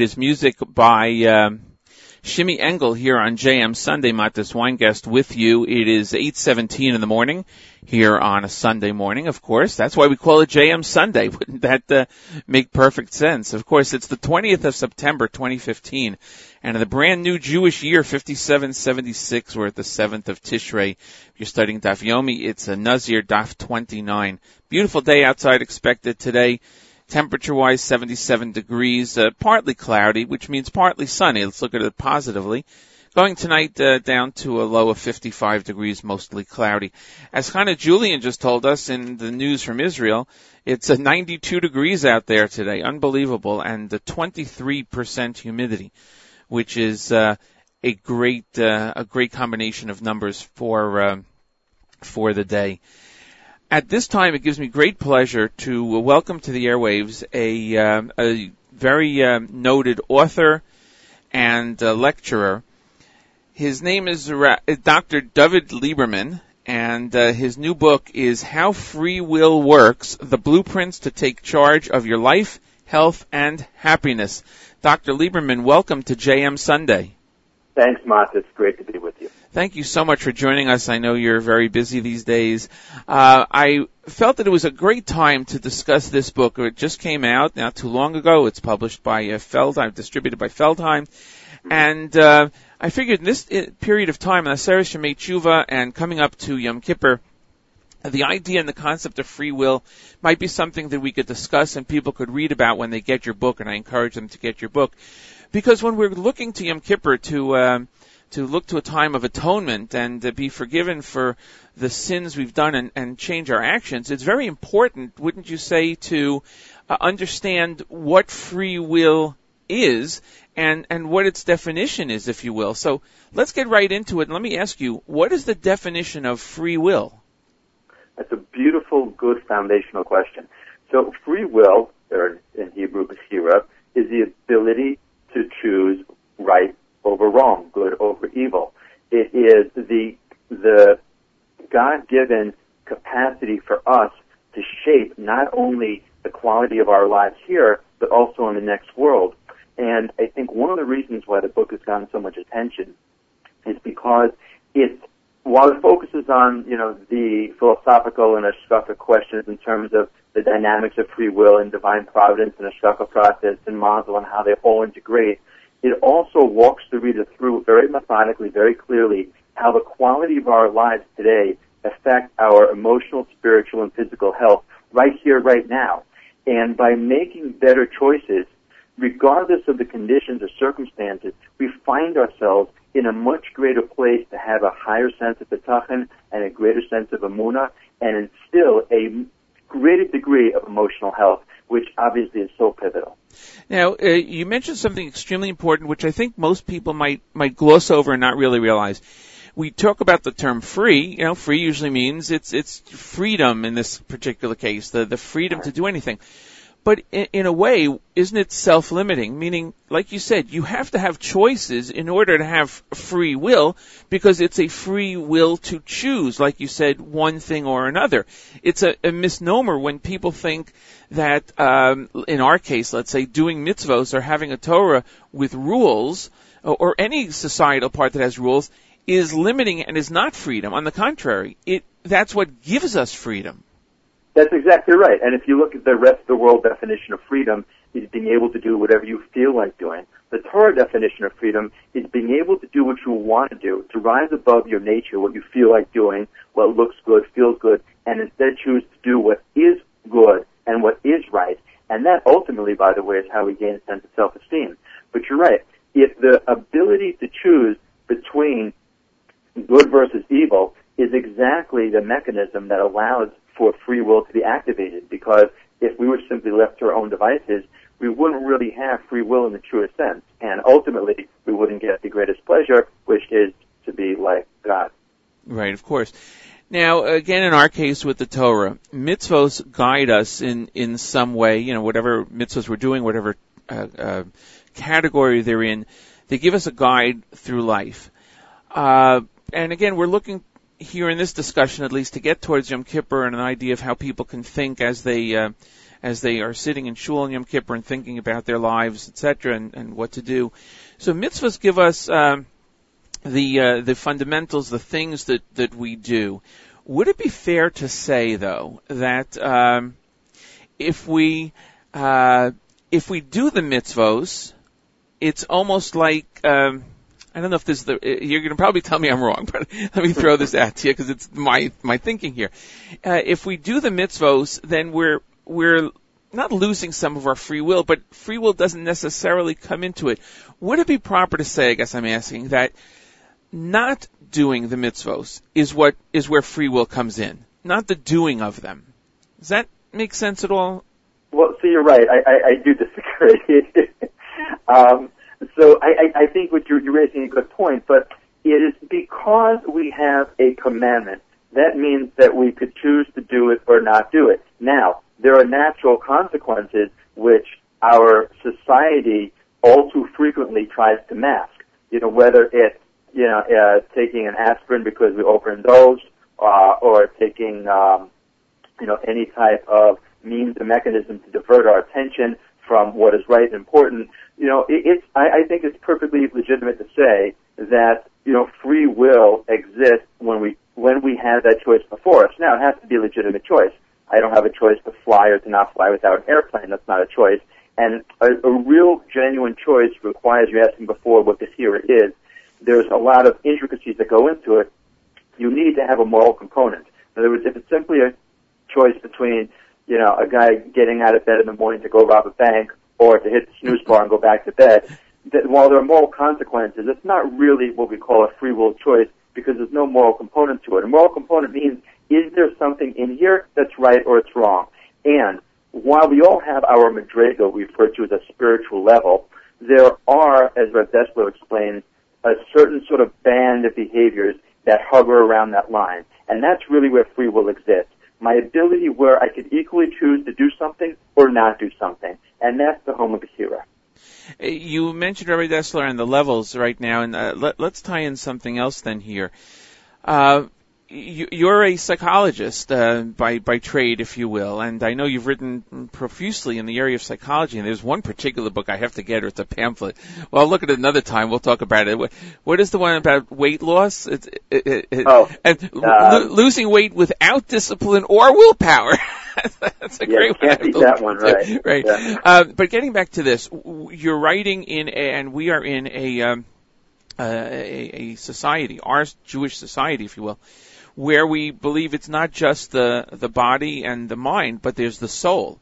That is music by um, Shimmy Engel here on JM Sunday. Matis Weingarten with you. It is 8:17 in the morning here on a Sunday morning. Of course, that's why we call it JM Sunday. Wouldn't that uh, make perfect sense? Of course, it's the 20th of September 2015, and in the brand new Jewish year 5776, we're at the 7th of Tishrei. If you're studying Daf Yomi, it's a Nazir Daf 29. Beautiful day outside expected today. Temperature wise, 77 degrees, uh, partly cloudy, which means partly sunny. Let's look at it positively. Going tonight uh, down to a low of 55 degrees, mostly cloudy. As Hannah Julian just told us in the news from Israel, it's a 92 degrees out there today, unbelievable, and the 23% humidity, which is uh, a great uh, a great combination of numbers for uh, for the day. At this time, it gives me great pleasure to welcome to the airwaves a, uh, a very uh, noted author and uh, lecturer. His name is Ra- Dr. David Lieberman, and uh, his new book is How Free Will Works: The Blueprints to Take Charge of Your Life, Health, and Happiness. Dr. Lieberman, welcome to JM Sunday. Thanks, Mott. It's great to be with you. Thank you so much for joining us. I know you're very busy these days. Uh, I felt that it was a great time to discuss this book. It just came out not too long ago. It's published by uh, Feldheim, distributed by Feldheim, and uh, I figured in this uh, period of time, in Aseres Yemei Tshuva and coming up to Yom Kippur, the idea and the concept of free will might be something that we could discuss and people could read about when they get your book, and I encourage them to get your book. Because when we're looking to Yom Kippur to um, to look to a time of atonement and to be forgiven for the sins we've done and, and change our actions, it's very important, wouldn't you say, to uh, understand what free will is and, and what its definition is, if you will. So let's get right into it. Let me ask you, what is the definition of free will? That's a beautiful, good foundational question. So free will, or in Hebrew, Bechira, is the ability to choose right over wrong, good over evil. It is the the God-given capacity for us to shape not only the quality of our lives here, but also in the next world. And I think one of the reasons why the book has gotten so much attention is because it, while it focuses on, you know, the philosophical and hashkafa questions in terms of the dynamics of free will and divine providence and hashgacha pratis and mazel and how they all integrate, it also walks the reader through very methodically, very clearly, how the quality of our lives today affect our emotional, spiritual, and physical health right here, right now. And by making better choices, regardless of the conditions or circumstances, we find ourselves in a much greater place to have a higher sense of bitachon and a greater sense of emuna, and instill a greater degree of emotional health, which obviously is so pivotal. Now, uh, you mentioned something extremely important, which I think most people might might gloss over and not really realize. We talk about the term free. You know, free usually means it's it's freedom in this particular case, the the freedom to do anything. But in, in a way, isn't it self-limiting? Meaning, like you said, you have to have choices in order to have free will because it's a free will to choose, like you said, one thing or another. It's a, a misnomer when people think that, um, in our case, let's say, doing mitzvos or having a Torah with rules, or, or any societal part that has rules, is limiting and is not freedom. On the contrary, it that's what gives us freedom. That's exactly right. And if you look at the rest of the world definition of freedom, is being able to do whatever you feel like doing. The Torah definition of freedom is being able to do what you want to do, to rise above your nature, what you feel like doing, what looks good, feels good, and instead choose to do what is good and what is right. And that ultimately, by the way, is how we gain a sense of self-esteem. But you're right. If the ability to choose between good versus evil is exactly the mechanism that allows for free will to be activated because if we were simply left to our own devices, we wouldn't really have free will in the truest sense. And ultimately, we wouldn't get the greatest pleasure, which is to be like God. Right, of course. Now, again, in our case with the Torah, mitzvos guide us in, in some way, you know, whatever mitzvos we're doing, whatever uh, uh, category they're in, they give us a guide through life. Uh, and again, we're looking here in this discussion, at least, to get towards Yom Kippur and an idea of how people can think as they uh, as they are sitting in shul on Yom Kippur and thinking about their lives, etc., and, and what to do. So mitzvahs give us um, the uh, the fundamentals, the things that that we do. Would it be fair to say, though, that um, if we uh, if we do the mitzvos, it's almost like um, I don't know if this is the, you're going to probably tell me I'm wrong, but let me throw this at you because it's my, my thinking here. Uh, if we do the mitzvos, then we're, we're not losing some of our free will, but free will doesn't necessarily come into it. Would it be proper to say, I guess I'm asking, that not doing the mitzvos is what, is where free will comes in, not the doing of them? Does that make sense at all? Well, so you're right. I, I, I do disagree. um, so I, I, I think what you're, you're raising a good point, but it is because we have a commandment. That means that we could choose to do it or not do it. Now, there are natural consequences which our society all too frequently tries to mask. You know, whether it's, you know, uh, taking an aspirin because we overindulge, uh, or taking, um, you know, any type of means or mechanism to divert our attention from what is right and important you know, it, it's, I, I think it's perfectly legitimate to say that, you know, free will exists when we, when we have that choice before us. Now, it has to be a legitimate choice. I don't have a choice to fly or to not fly without an airplane. That's not a choice. And a, a real, genuine choice requires, you asking before what this here is, there's a lot of intricacies that go into it. You need to have a moral component. In other words, if it's simply a choice between, you know, a guy getting out of bed in the morning to go rob a bank or to hit the snooze bar and go back to bed, that while there are moral consequences, it's not really what we call a free will choice because there's no moral component to it. A moral component means is there something in here that's right or it's wrong? And while we all have our madriga, we refer to as a spiritual level, there are, as Rev Dessler explains, a certain sort of band of behaviors that hover around that line. And that's really where free will exists. My ability where I could equally choose to do something or not do something and that's the home of the hero. You mentioned Rabbi Dessler and the levels right now, and uh, let, us tie in something else then here. Uh, you, are a psychologist uh, by by trade, if you will, and I know you've written profusely in the area of psychology. And there's one particular book I have to get, or it's a pamphlet. Well, I'll look at it another time. We'll talk about it. What, what is the one about weight loss? It's, it, it, it, oh, and um, lo- losing weight without discipline or willpower. That's a yeah, great can't one. beat that one, right? right. Yeah. Uh, but getting back to this, you're writing in, a, and we are in a, um, uh, a, a society, our Jewish society, if you will where we believe it's not just the the body and the mind, but there's the soul.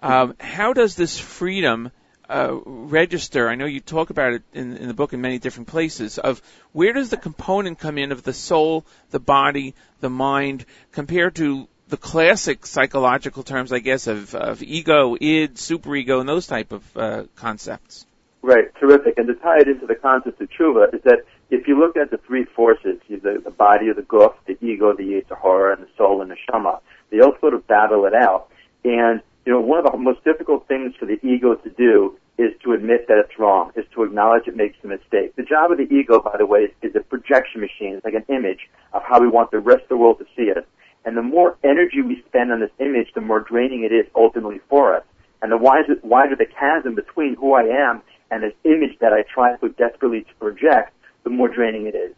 Um, how does this freedom uh, register? I know you talk about it in, in the book in many different places. Of where does the component come in of the soul, the body, the mind, compared to the classic psychological terms, I guess, of, of ego, id, superego, and those type of uh, concepts? Right, terrific. And to tie it into the concept of tshuva is that if you look at the three forces, the, the body of the guf, the ego, the Yetzer Hara, and the soul and the shama, they all sort of battle it out. And you know, one of the most difficult things for the ego to do is to admit that it's wrong, is to acknowledge it makes a mistake. The job of the ego, by the way, is, is a projection machine. It's like an image of how we want the rest of the world to see us. And the more energy we spend on this image, the more draining it is ultimately for us. And the wider, wider the chasm between who I am and this image that I try so desperately to project, the more draining it is.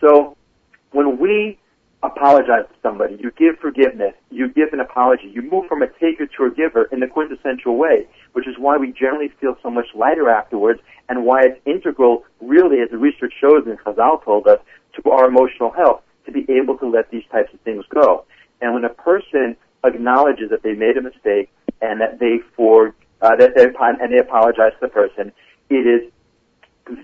So when we apologize to somebody, you give forgiveness, you give an apology, you move from a taker to a giver in the quintessential way, which is why we generally feel so much lighter afterwards and why it's integral, really, as the research shows and Chazal told us, to our emotional health to be able to let these types of things go. And when a person acknowledges that they made a mistake and that they for uh, that they and they apologize to the person, it is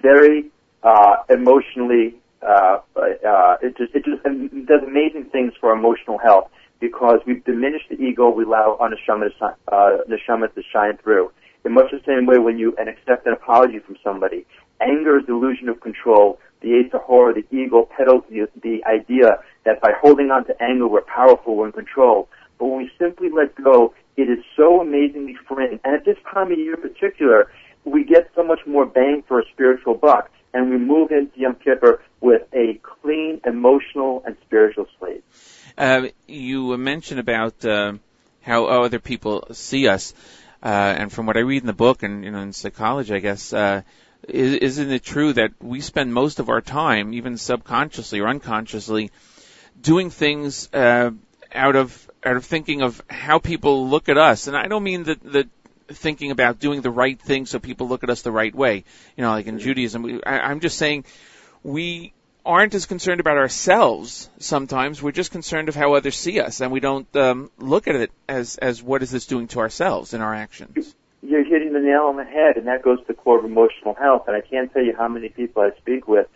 very uh, emotionally uh, uh, it just it just does amazing things for emotional health because we've diminished the ego, we allow our neshama to, uh, to shine through. In much the same way, when you and accept an apology from somebody, anger is illusion of control. The Yetzer Hara, the ego, peddles the, the idea that by holding on to anger, we're powerful, we're in control. But when we simply let go, it is so amazingly freeing. And at this time of year in particular, we get so much more bang for a spiritual buck, and we move into Yom Kippur with a clean, emotional, and spiritual slate. Uh, you mentioned about uh, how other people see us, uh, and from what I read in the book and you know in psychology, I guess. Uh, is, isn't it true that we spend most of our time, even subconsciously or unconsciously, doing things uh, out of out of thinking of how people look at us? And I don't mean that that thinking about doing the right thing so people look at us the right way. You know, like in Judaism, we, I, I'm just saying we aren't as concerned about ourselves sometimes. We're just concerned of how others see us, and we don't um, look at it as as what is this doing to ourselves in our actions. You're hitting the nail on the head, and that goes to the core of emotional health. And I can't tell you how many people I speak with,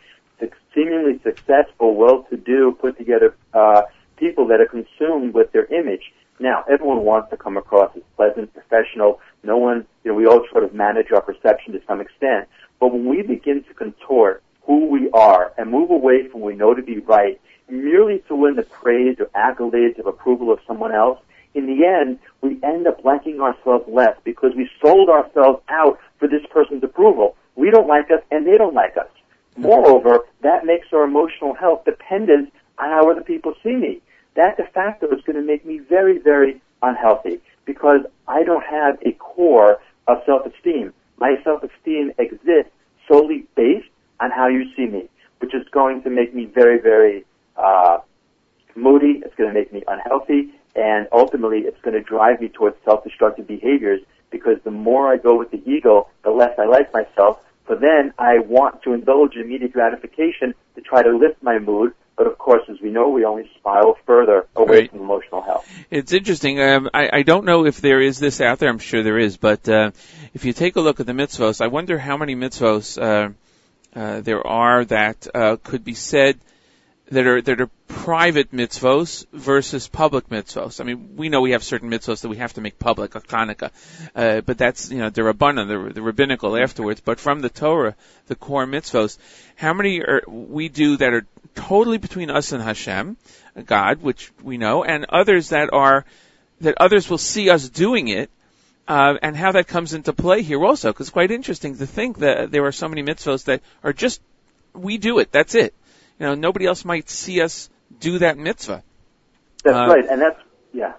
seemingly successful, well-to-do, put-together uh, people that are consumed with their image. Now, everyone wants to come across as pleasant, professional. No one, you know, we all sort of manage our perception to some extent. But when we begin to contort who we are and move away from what we know to be right merely to win the praise or accolades of approval of someone else, in the end, we end up liking ourselves less because we sold ourselves out for this person's approval. We don't like us and they don't like us. Moreover, that makes our emotional health dependent on how other people see me. That de facto is going to make me very, very unhealthy because I don't have a core of self-esteem. My self-esteem exists solely based on how you see me, which is going to make me very, very uh, moody. It's going to make me unhealthy, and ultimately, it's going to drive me towards self-destructive behaviors because the more I go with the ego, the less I like myself. But then I want to indulge in immediate gratification to try to lift my mood. But of course, as we know, we only spiral further away Right. from emotional health. It's interesting. Um, I, I don't know if there is this out there. I'm sure there is, but uh, if you take a look at the mitzvos, I wonder how many mitzvos uh, uh, there are that uh, could be said that are that are private mitzvos versus public mitzvos. I mean, we know we have certain mitzvos that we have to make public, like Hanukkah, uh, but that's you know the rabbana, the, the rabbinical afterwards. But from the Torah, the core mitzvos, how many are we do that are totally between us and Hashem, God, which we know, and others that are that others will see us doing it, uh, and how that comes into play here also, because it's quite interesting to think that there are so many mitzvos that are just we do it. That's it. You know, nobody else might see us do that mitzvah. That's Uh, right, and that's yeah.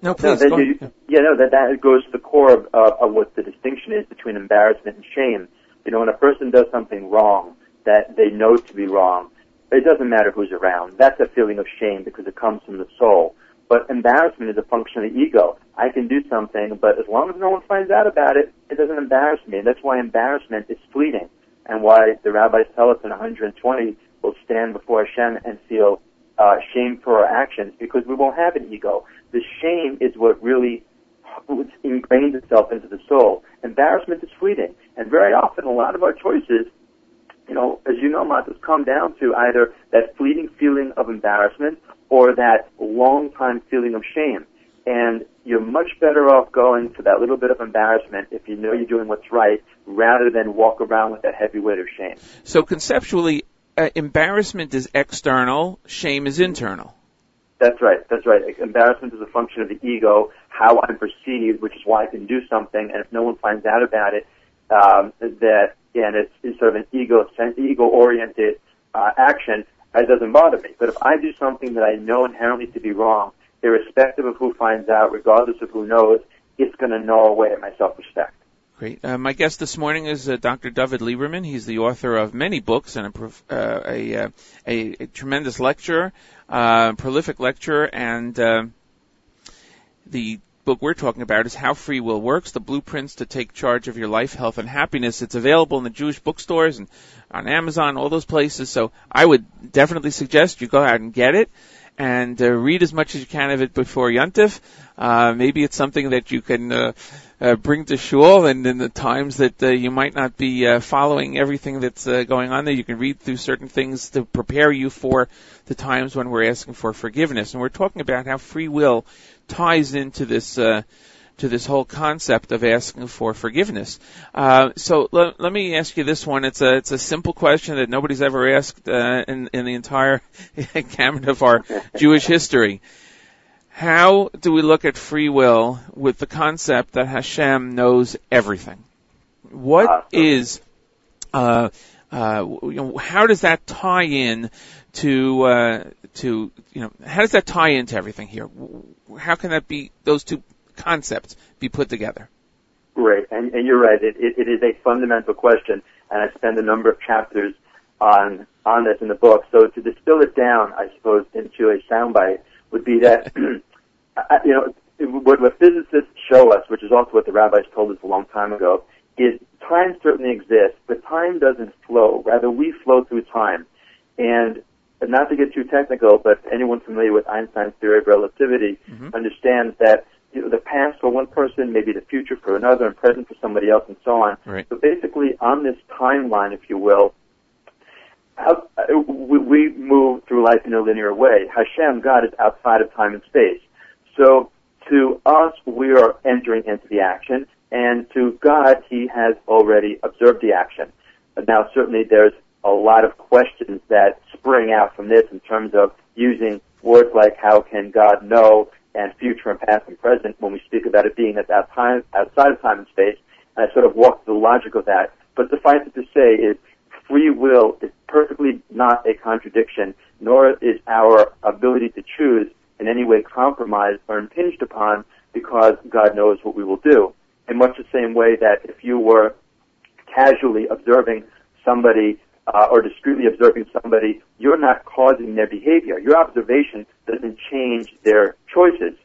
No, No, please. go you, yeah, no, that that goes to the core of, uh, of what the distinction is between embarrassment and shame. You know, when a person does something wrong that they know to be wrong, it doesn't matter who's around. That's a feeling of shame because it comes from the soul. But embarrassment is a function of the ego. I can do something, but as long as no one finds out about it, it doesn't embarrass me. And that's why embarrassment is fleeting, and why the rabbis tell us in 120 will stand before Hashem and feel uh, shame for our actions because we won't have an ego. The shame is what really ingrains itself into the soul. Embarrassment is fleeting, and very often a lot of our choices, you know, as you know, Matis, come down to either that fleeting feeling of embarrassment or that long time feeling of shame. And you're much better off going for that little bit of embarrassment if you know you're doing what's right, rather than walk around with that heavy weight of shame. So conceptually, uh, embarrassment is external, shame is internal. That's right. That's right. Embarrassment is a function of the ego, how I'm perceived, which is why I can do something, and if no one finds out about it, um, that and it's, it's sort of an ego ego oriented uh, action, it doesn't bother me. But if I do something that I know inherently to be wrong, irrespective of who finds out, regardless of who knows, it's going to gnaw away at my self respect. Great. Uh, my guest this morning is uh, Dr. David Lieberman. He's the author of many books and a, prof- uh, a, uh, a, a, tremendous lecturer, uh, prolific lecturer, and uh, the book we're talking about is How Free Will Works, the blueprints to take charge of your life, health, and happiness. It's available in the Jewish bookstores and on Amazon, all those places. So I would definitely suggest you go out and get it and uh, read as much as you can of it before Yontif. Uh, maybe it's something that you can uh, uh, bring to shul, and in the times that uh, you might not be uh, following everything that's uh, going on there, you can read through certain things to prepare you for the times when we're asking for forgiveness. And we're talking about how free will ties into this. Uh, to this whole concept of asking for forgiveness. Uh, so l- let me ask you this one. It's a it's a simple question that nobody's ever asked uh, in in the entire gamut of our Jewish history. How do we look at free will with the concept that Hashem knows everything? What is uh, uh, you know, how does that tie in to uh, to you know how does that tie into everything here? How can that be those two concepts be put together? Right, and, and you're right. It, it, it is a fundamental question, and I spend a number of chapters on on this in the book. So to distill it down, I suppose, into a soundbite would be that you know, what, what physicists show us, which is also what the rabbis told us a long time ago, is time certainly exists, but time doesn't flow. Rather, we flow through time. And not to get too technical, but anyone familiar with Einstein's theory of relativity mm-hmm. understands that you know, the past for one person, maybe the future for another, and present for somebody else, and so on. Right. So basically, on this timeline, if you will, how, we move through life in a linear way. Hashem, God, is outside of time and space. So to us, we are entering into the action, and to God, He has already observed the action. Now, certainly, there's a lot of questions that spring out from this in terms of using words like how can God know and future and past and present when we speak about it being that's outside, outside of time and space. And I sort of walk the logic of that. But suffice it to say is free will is perfectly not a contradiction, nor is our ability to choose in any way compromised or impinged upon because God knows what we will do. In much the same way that if you were casually observing somebody uh, or discreetly observing somebody, you're not causing their behavior. Your observation doesn't change their choices.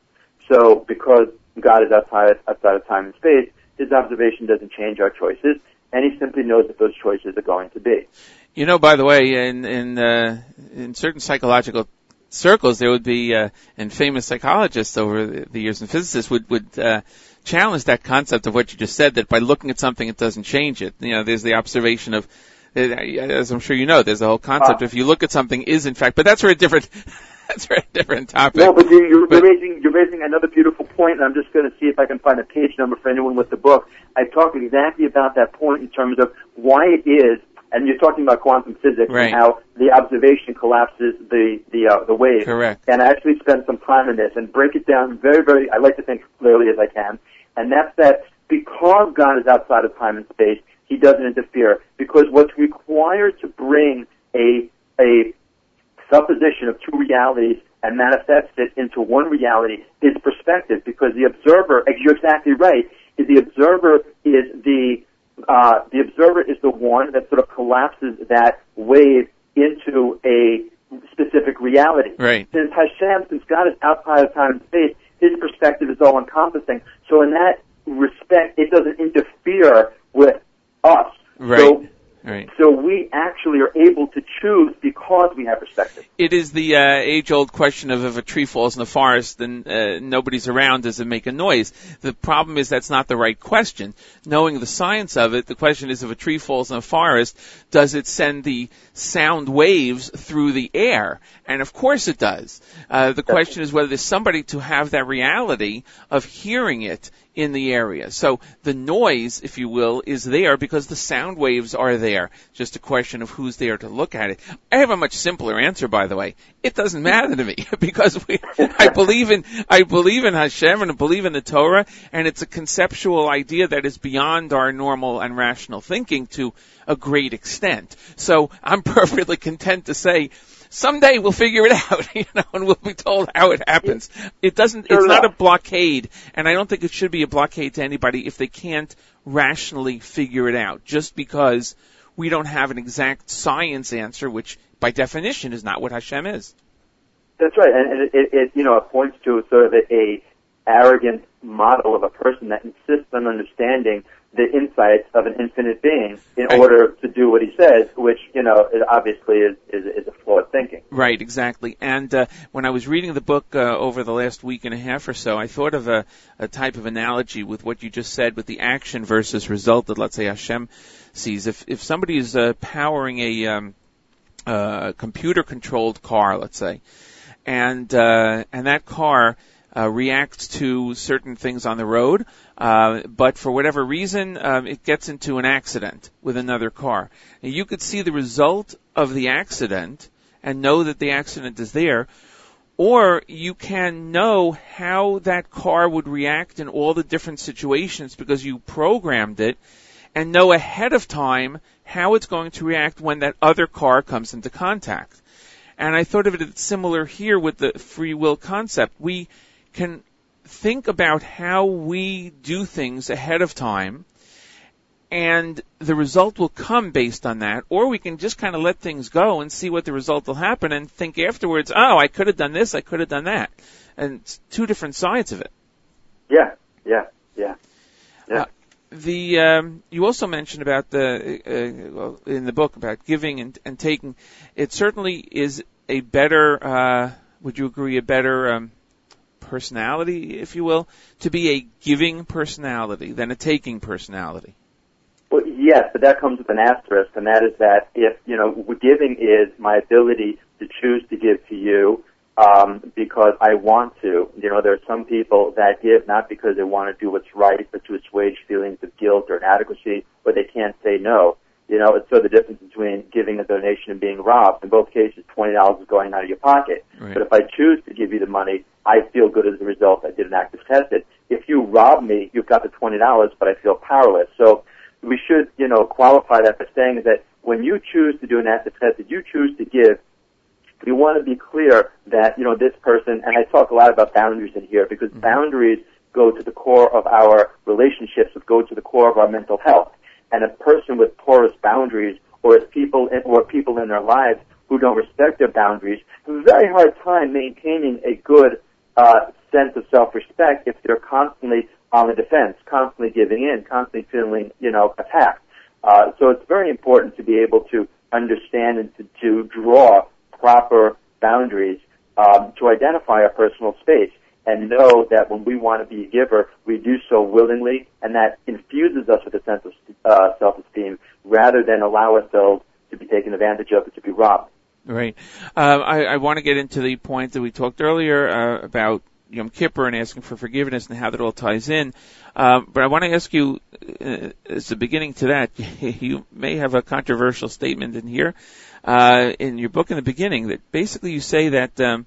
So because God is outside, outside of time and space, his observation doesn't change our choices, and he simply knows what those choices are going to be. You know, by the way, in in uh, in certain psychological circles, there would be, uh, and famous psychologists over the, the years and physicists would, would, uh, challenge that concept of what you just said, that by looking at something, it doesn't change it. You know, there's the observation of, uh, as I'm sure you know, there's a whole concept. Uh, if you look at something, is in fact, but that's for a different. that's for a different topic. No, but you're, you're, but, raising you're raising another beautiful point, and I'm just going to see if I can find a page number for anyone with the book. I talk exactly about that point in terms of why it is and you're talking about quantum physics right. and how the observation collapses the the uh, the wave. Correct. And I actually spend some time in this and break it down very very. I like to think clearly as I can, and that's that because God is outside of time and space, He doesn't interfere. Because what's required to bring a a supposition of two realities and manifest it into one reality is perspective. Because the observer, you're exactly right, is the observer is the uh, the observer is the one that sort of collapses that wave into a specific reality. Right. Since Hashem, since God is outside of time and space, his perspective is all encompassing. So in that respect, it doesn't interfere with us. Right. So Right. So we actually are able to choose because we have perspective. It is the uh, age-old question of if a tree falls in the forest and uh, nobody's around, does it make a noise? The problem is that's not the right question. Knowing the science of it, the question is if a tree falls in a forest, does it send the sound waves through the air? And of course it does. Uh, the question is whether there's somebody to have that reality of hearing it in the area. So the noise, if you will, is there because the sound waves are there. Just a question of who's there to look at it. I have a much simpler answer, by the way. It doesn't matter to me because we, I believe in, I believe in Hashem and I believe in the Torah and it's a conceptual idea that is beyond our normal and rational thinking to a great extent. So I'm perfectly content to say, someday we'll figure it out, you know, and we'll be told how it happens. It doesn't, it's not a blockade, and I don't think it should be a blockade to anybody if they can't rationally figure it out, just because we don't have an exact science answer, which by definition is not what Hashem is. That's right, and, and it, it, it, you know, it points to sort of a, a arrogant model of a person that insists on understanding the insights of an infinite being in Right. order to do what he says, which you know obviously is, is, is a flawed thinking. Right, exactly. And uh, when I was reading the book uh, over the last week and a half or so, I thought of a, a type of analogy with what you just said, with the action versus result that, let's say, Hashem sees. If if somebody is uh, powering a um, uh, computer-controlled car, let's say, and uh, and that car uh, reacts to certain things on the road, uh, but for whatever reason, um, it gets into an accident with another car. And you could see the result of the accident and know that the accident is there, or you can know how that car would react in all the different situations because you programmed it and know ahead of time how it's going to react when that other car comes into contact. And I thought of it as similar here with the free will concept. We can think about how we do things ahead of time and the result will come based on that, or we can just kind of let things go and see what the result will happen and think afterwards, oh, I could have done this, I could have done that. And it's two different sides of it. Yeah, yeah, yeah. Yeah. Uh, the um, you also mentioned about the uh, well, in the book about giving and, and taking. It certainly is a better. Uh, would you agree? A better um, personality, if you will, to be a giving personality than a taking personality. Well, yes, but that comes with an asterisk, and that is that if you know, giving is my ability to choose to give to you um, because I want to. You know, there are some people that give not because they want to do what's right, but to assuage feelings of guilt or inadequacy, or they can't say no. You know, it's so the difference between giving a donation and being robbed. In both cases, twenty dollars is going out of your pocket. Right. But if I choose to give you the money, I feel good as a result. I did an act of chesed. If you rob me, you've got the twenty dollars, but I feel powerless. So we should, you know, qualify that by saying that when you choose to do an active test, that you choose to give. You want to be clear that you know this person, and I talk a lot about boundaries in here because mm-hmm. boundaries go to the core of our relationships, go to the core of our mental health. And a person with porous boundaries, or as people in, or people in their lives who don't respect their boundaries, have a very hard time maintaining a good uh, sense of self-respect if they're constantly on the defense, constantly giving in, constantly feeling, you know, attacked. Uh, so it's very important to be able to understand and to, to draw proper boundaries um, to identify our personal space and know that when we want to be a giver, we do so willingly, and that infuses us with a sense of uh, self-esteem rather than allow ourselves to be taken advantage of to be robbed. Right. Um, I, I want to get into the point that we talked earlier uh, about Yom Kippur and asking for forgiveness and how that all ties in. Um, but I want to ask you, uh, as a beginning to that, you may have a controversial statement in here uh, in your book in the beginning that basically you say that um,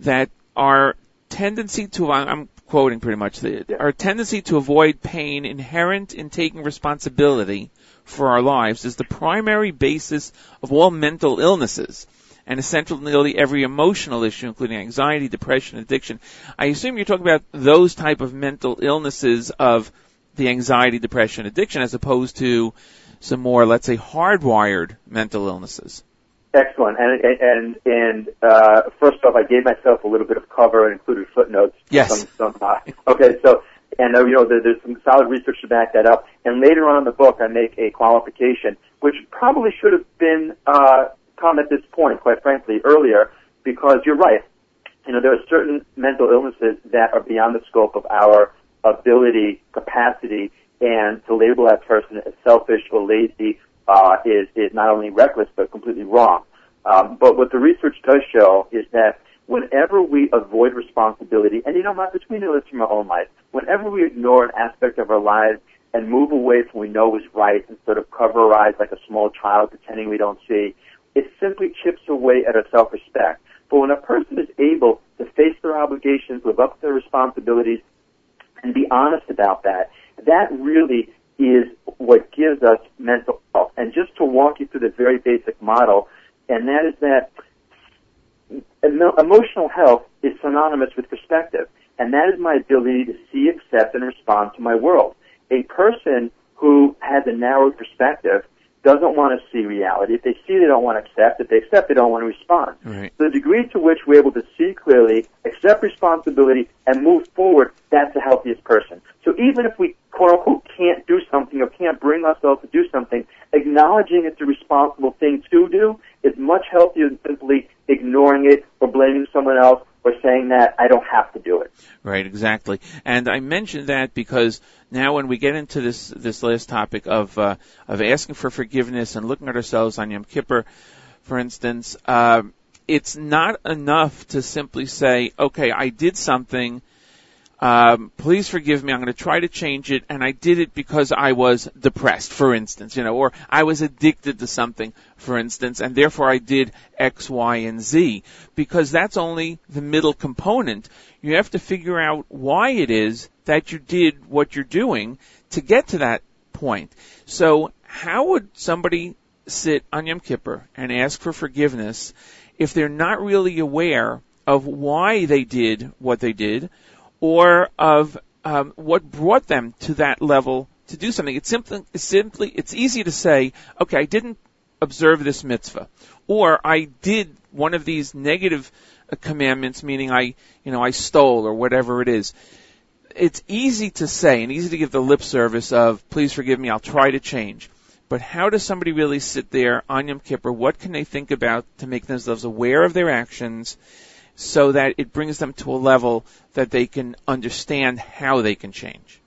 that our tendency to I'm quoting pretty much the, our tendency to avoid pain inherent in taking responsibility for our lives is the primary basis of all mental illnesses and essential to nearly every emotional issue, including anxiety, depression, addiction. I assume you're talking about those type of mental illnesses of the anxiety, depression, addiction, as opposed to some more, let's say, hardwired mental illnesses. Excellent. And and and uh, first off, I gave myself a little bit of cover and included footnotes. Yes. Some, some, uh, okay. So and uh, you know there, there's some solid research to back that up. And later on in the book, I make a qualification which probably should have been uh, come at this point, quite frankly, earlier, because you're right. You know there are certain mental illnesses that are beyond the scope of our ability, capacity, and to label that person as selfish or lazy uh, is is not only reckless but completely wrong. Um, but what the research does show is that whenever we avoid responsibility, and you know, not between this from our own life, whenever we ignore an aspect of our lives and move away from what we know is right and sort of cover our eyes like a small child pretending we don't see, it simply chips away at our self-respect. But when a person is able to face their obligations, live up to their responsibilities, and be honest about that, that really is what gives us mental health. And just to walk you through the very basic model, and that is that emo- emotional health is synonymous with perspective. And that is my ability to see, accept, and respond to my world. A person who has a narrow perspective doesn't want to see reality. If they see, they don't want to accept. If they accept, they don't want to respond. Right. The degree to which we're able to see clearly, accept responsibility, and move forward, that's the healthiest person. So even if we quote unquote can't do something or can't bring ourselves to do something, acknowledging it's a responsible thing to do is much healthier than simply ignoring it or blaming someone else or saying that I don't have to do it. Right, exactly. And I mentioned that because now when we get into this this last topic of uh, of asking for forgiveness and looking at ourselves on Yom Kippur, for instance, uh, it's not enough to simply say, "Okay, I did something." Um, please forgive me. I'm going to try to change it, and I did it because I was depressed, for instance, you know, or I was addicted to something, for instance, and therefore I did X, Y, and Z. Because that's only the middle component. You have to figure out why it is that you did what you're doing to get to that point. So, how would somebody sit on Yom Kippur and ask for forgiveness if they're not really aware of why they did what they did? Or of um, what brought them to that level to do something. It's simply, it's simply, it's easy to say, okay, I didn't observe this mitzvah, or I did one of these negative uh, commandments, meaning I, you know, I stole or whatever it is. It's easy to say and easy to give the lip service of, please forgive me, I'll try to change. But how does somebody really sit there on Yom Kippur? What can they think about to make themselves aware of their actions so that it brings them to a level that they can understand how they can change?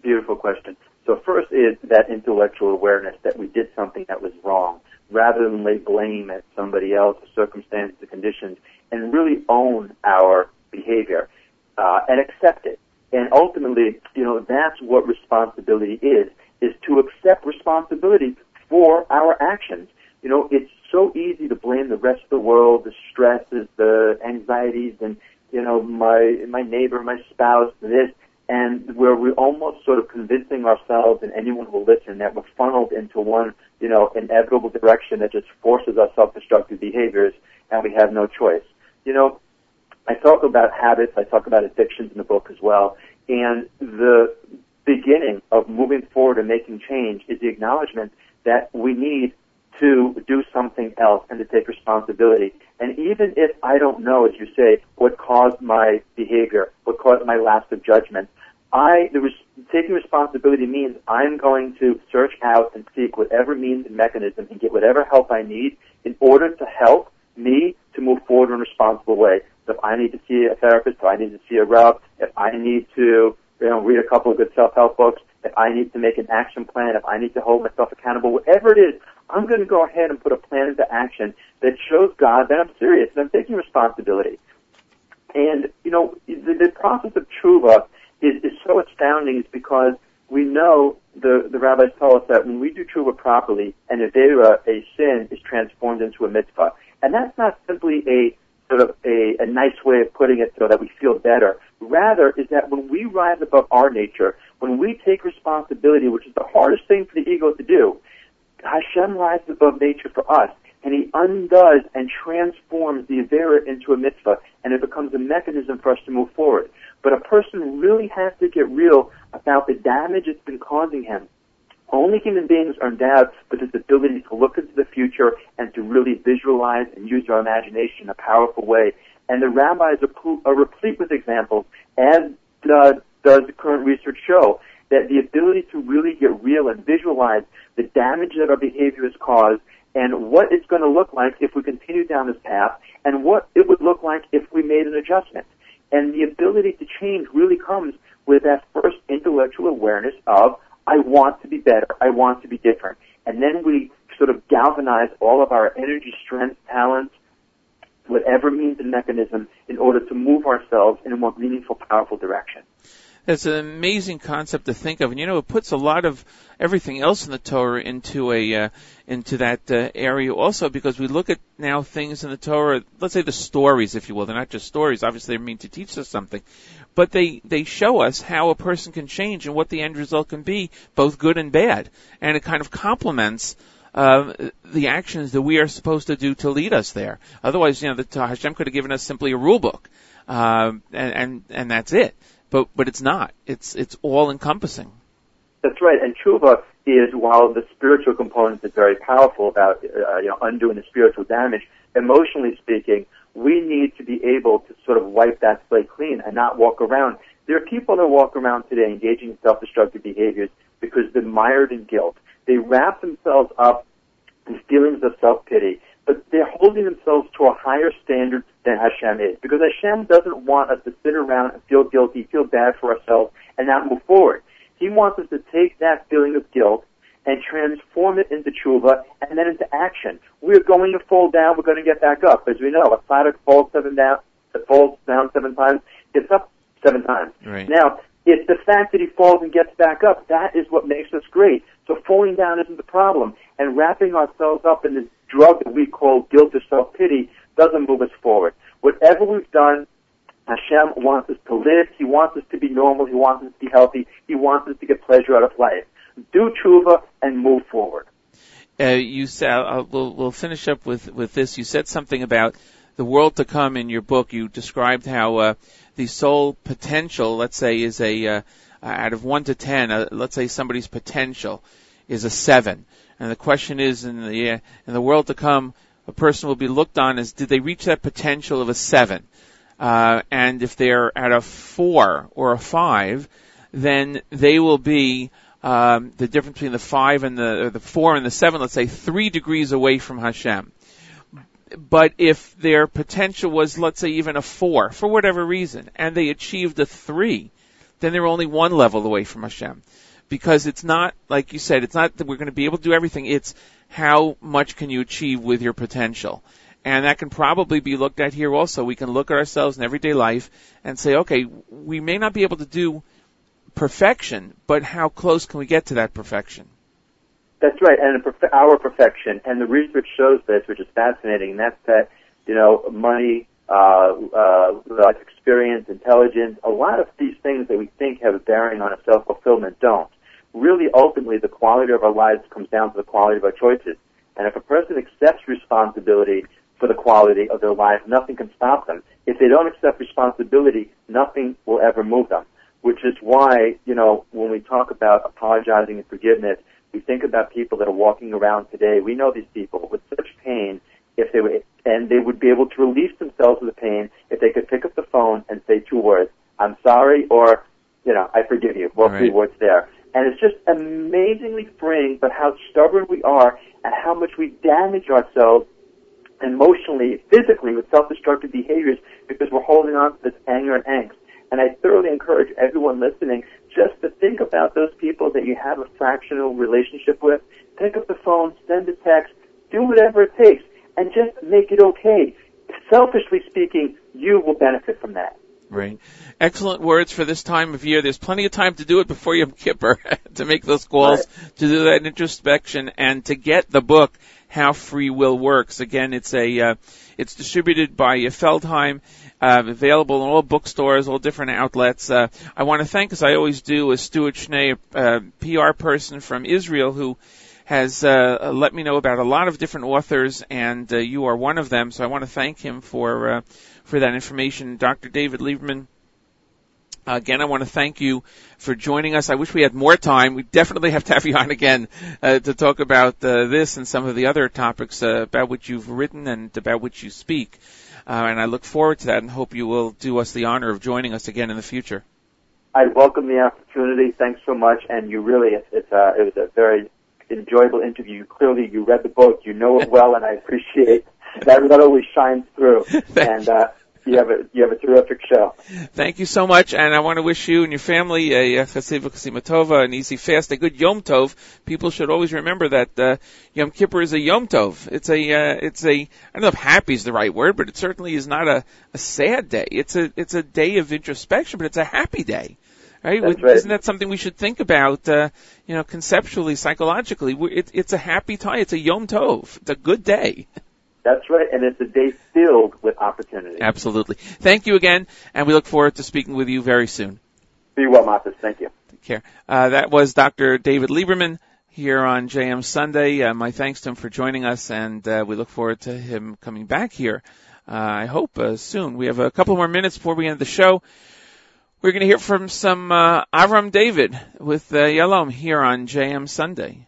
Beautiful question. So first is that intellectual awareness that we did something that was wrong, rather than lay blame at somebody else, the circumstances, the conditions, and really own our behavior uh, and accept it. And ultimately, you know, that's what responsibility is: is to accept responsibility for our actions. You know, it's so easy to blame the rest of the world, the stresses, the anxieties, and you know, my my neighbor, my spouse, this, and where we're almost sort of convincing ourselves and anyone who will listen that we're funneled into one, you know, inevitable direction that just forces our self-destructive behaviors, and we have no choice. You know, I talk about habits, I talk about addictions in the book as well, and the beginning of moving forward and making change is the acknowledgement that we need to do something else and to take responsibility. And even if I don't know, as you say, what caused my behavior, what caused my lapse of judgment, I, the res- taking responsibility means I'm going to search out and seek whatever means and mechanism and get whatever help I need in order to help me to move forward in a responsible way. So if I need to see a therapist, if I need to see a rep, if I need to, you know, read a couple of good self-help books, if I need to make an action plan, if I need to hold myself accountable, whatever it is, I'm going to go ahead and put a plan into action that shows God that I'm serious and I'm taking responsibility. And, you know, the, the process of tshuva is, is so astounding is because we know the, the rabbis tell us that when we do tshuva properly, an avera, a sin, is transformed into a mitzvah. And that's not simply a sort of a, a nice way of putting it so that we feel better. Rather, is that when we rise above our nature, when we take responsibility, which is the hardest thing for the ego to do, Hashem rises above nature for us, and He undoes and transforms the Avera into a mitzvah, and it becomes a mechanism for us to move forward. But a person really has to get real about the damage it's been causing him. Only human beings are endowed with this ability to look into the future and to really visualize and use our imagination in a powerful way. And the rabbis are, replete with examples, as does the current research show, that the ability to really get real and visualize the damage that our behavior has caused and what it's going to look like if we continue down this path and what it would look like if we made an adjustment. And the ability to change really comes with that first intellectual awareness of, I want to be better, I want to be different. And then we sort of galvanize all of our energy, strength, talents, whatever means and mechanism in order to move ourselves in a more meaningful, powerful direction. It's an amazing concept to think of, and you know, it puts a lot of everything else in the Torah into a uh, into that uh, area also because we look at now things in the Torah. Let's say the stories, if you will, they're not just stories. Obviously, they mean to teach us something, but they they show us how a person can change and what the end result can be, both good and bad, and it kind of complements uh, the actions that we are supposed to do to lead us there. Otherwise, you know, the Hashem could have given us simply a rule book, uh, and, and and that's it but but it's not. It's it's all encompassing. That's right. And tshuva is while the spiritual component is very powerful about uh, you know undoing the spiritual damage. Emotionally speaking, we need to be able to sort of wipe that slate clean and not walk around. There are people that walk around today engaging in self-destructive behaviors because they're mired in guilt. They wrap themselves up in feelings of self-pity but they're holding themselves to a higher standard than Hashem is. Because Hashem doesn't want us to sit around and feel guilty, feel bad for ourselves, and not move forward. He wants us to take that feeling of guilt and transform it into tshuva and then into action. We're going to fall down, we're going to get back up. As we know, a tzaddik falls seven down, falls down seven times, gets up seven times. Right. Now, it's the fact that he falls and gets back up. That is what makes us great. So falling down isn't the problem. And wrapping ourselves up in this drug that we call guilt or self-pity doesn't move us forward. Whatever we've done, Hashem wants us to live. He wants us to be normal. He wants us to be healthy. He wants us to get pleasure out of life. Do tshuva and move forward. Uh, you said uh, we'll, we'll finish up with with this. You said something about the world to come in your book. You described how uh, the soul potential, let's say, is a uh, out of one to ten. Uh, let's say somebody's potential is a seven, and the question is, in the in the world to come, a person will be looked on as did they reach that potential of a seven, uh, and if they're at a four or a five, then they will be um, the difference between the five and the the four and the seven. Let's say three degrees away from Hashem. But if their potential was, let's say, even a four for whatever reason, and they achieved a three, then they're only one level away from Hashem because it's not like you said, it's not that we're going to be able to do everything. It's how much can you achieve with your potential. And that can probably be looked at here also. We can look at ourselves in everyday life and say, okay, we may not be able to do perfection, but how close can we get to that perfection? That's right, and our perfection, and the research shows this, which is fascinating, and that's that, you know, money, uh, uh, experience, intelligence, a lot of these things that we think have a bearing on a self-fulfillment don't. Really, ultimately, the quality of our lives comes down to the quality of our choices. And if a person accepts responsibility for the quality of their life, nothing can stop them. If they don't accept responsibility, nothing will ever move them. Which is why, you know, when we talk about apologizing and forgiveness, we think about people that are walking around today. We know these people with such pain if they were, and they would be able to release themselves of the pain if they could pick up the phone and say two words, I'm sorry, or, you know, I forgive you, both Right. three words there. And it's just amazingly freeing, but how stubborn we are and how much we damage ourselves emotionally, physically with self-destructive behaviors because we're holding on to this anger and angst. And I thoroughly encourage everyone listening just to think about those people that you have a fractional relationship with. Pick up the phone, send a text, do whatever it takes, and just make it okay. Selfishly speaking, you will benefit from that. Right. Excellent words for this time of year. There's plenty of time to do it before Yom Kippur to make those calls, to do that introspection, and to get the book "How Free Will Works." Again, it's a uh, it's distributed by Feldheim, uh, available in all bookstores, all different outlets. Uh, I want to thank, as I always do, a Stuart Schnee, uh, PR person from Israel, who has uh, let me know about a lot of different authors, and uh, you are one of them. So I want to thank him for uh, for that information, Dr. David Lieberman. Again, I want to thank you for joining us. I wish we had more time. We definitely have to have you on again uh, to talk about uh, this and some of the other topics uh, about which you've written and about which you speak. Uh, and I look forward to that and hope you will do us the honor of joining us again in the future. I welcome the opportunity. Thanks so much. And you really, it's, it's uh, it was a very enjoyable interview. Clearly, you read the book, you know it well, and I appreciate that. That always shines through. And uh, You have a you have a terrific show. Thank you so much, and I want to wish you and your family a chasiva an easy fast, a good Yom Tov. People should always remember that uh, Yom Kippur is a Yom Tov. It's a uh, it's a I don't know if happy is the right word, but it certainly is not a, a sad day. It's a it's a day of introspection, but it's a happy day. Right? Right. Isn't that something we should think about, uh, you know, conceptually, psychologically? It, it's a happy time. It's a Yom Tov. It's a good day. That's right, and it's a day filled with opportunity. Absolutely. Thank you again, and we look forward to speaking with you very soon. Be well, Matis. Thank you. Take care. Uh, that was Dr. David Lieberman here on JM Sunday. Uh, my thanks to him for joining us, and uh, we look forward to him coming back here. Uh, I hope uh, soon. We have a couple more minutes before we end the show. We're going to hear from some uh, Avram David with uh, Yalom here on JM Sunday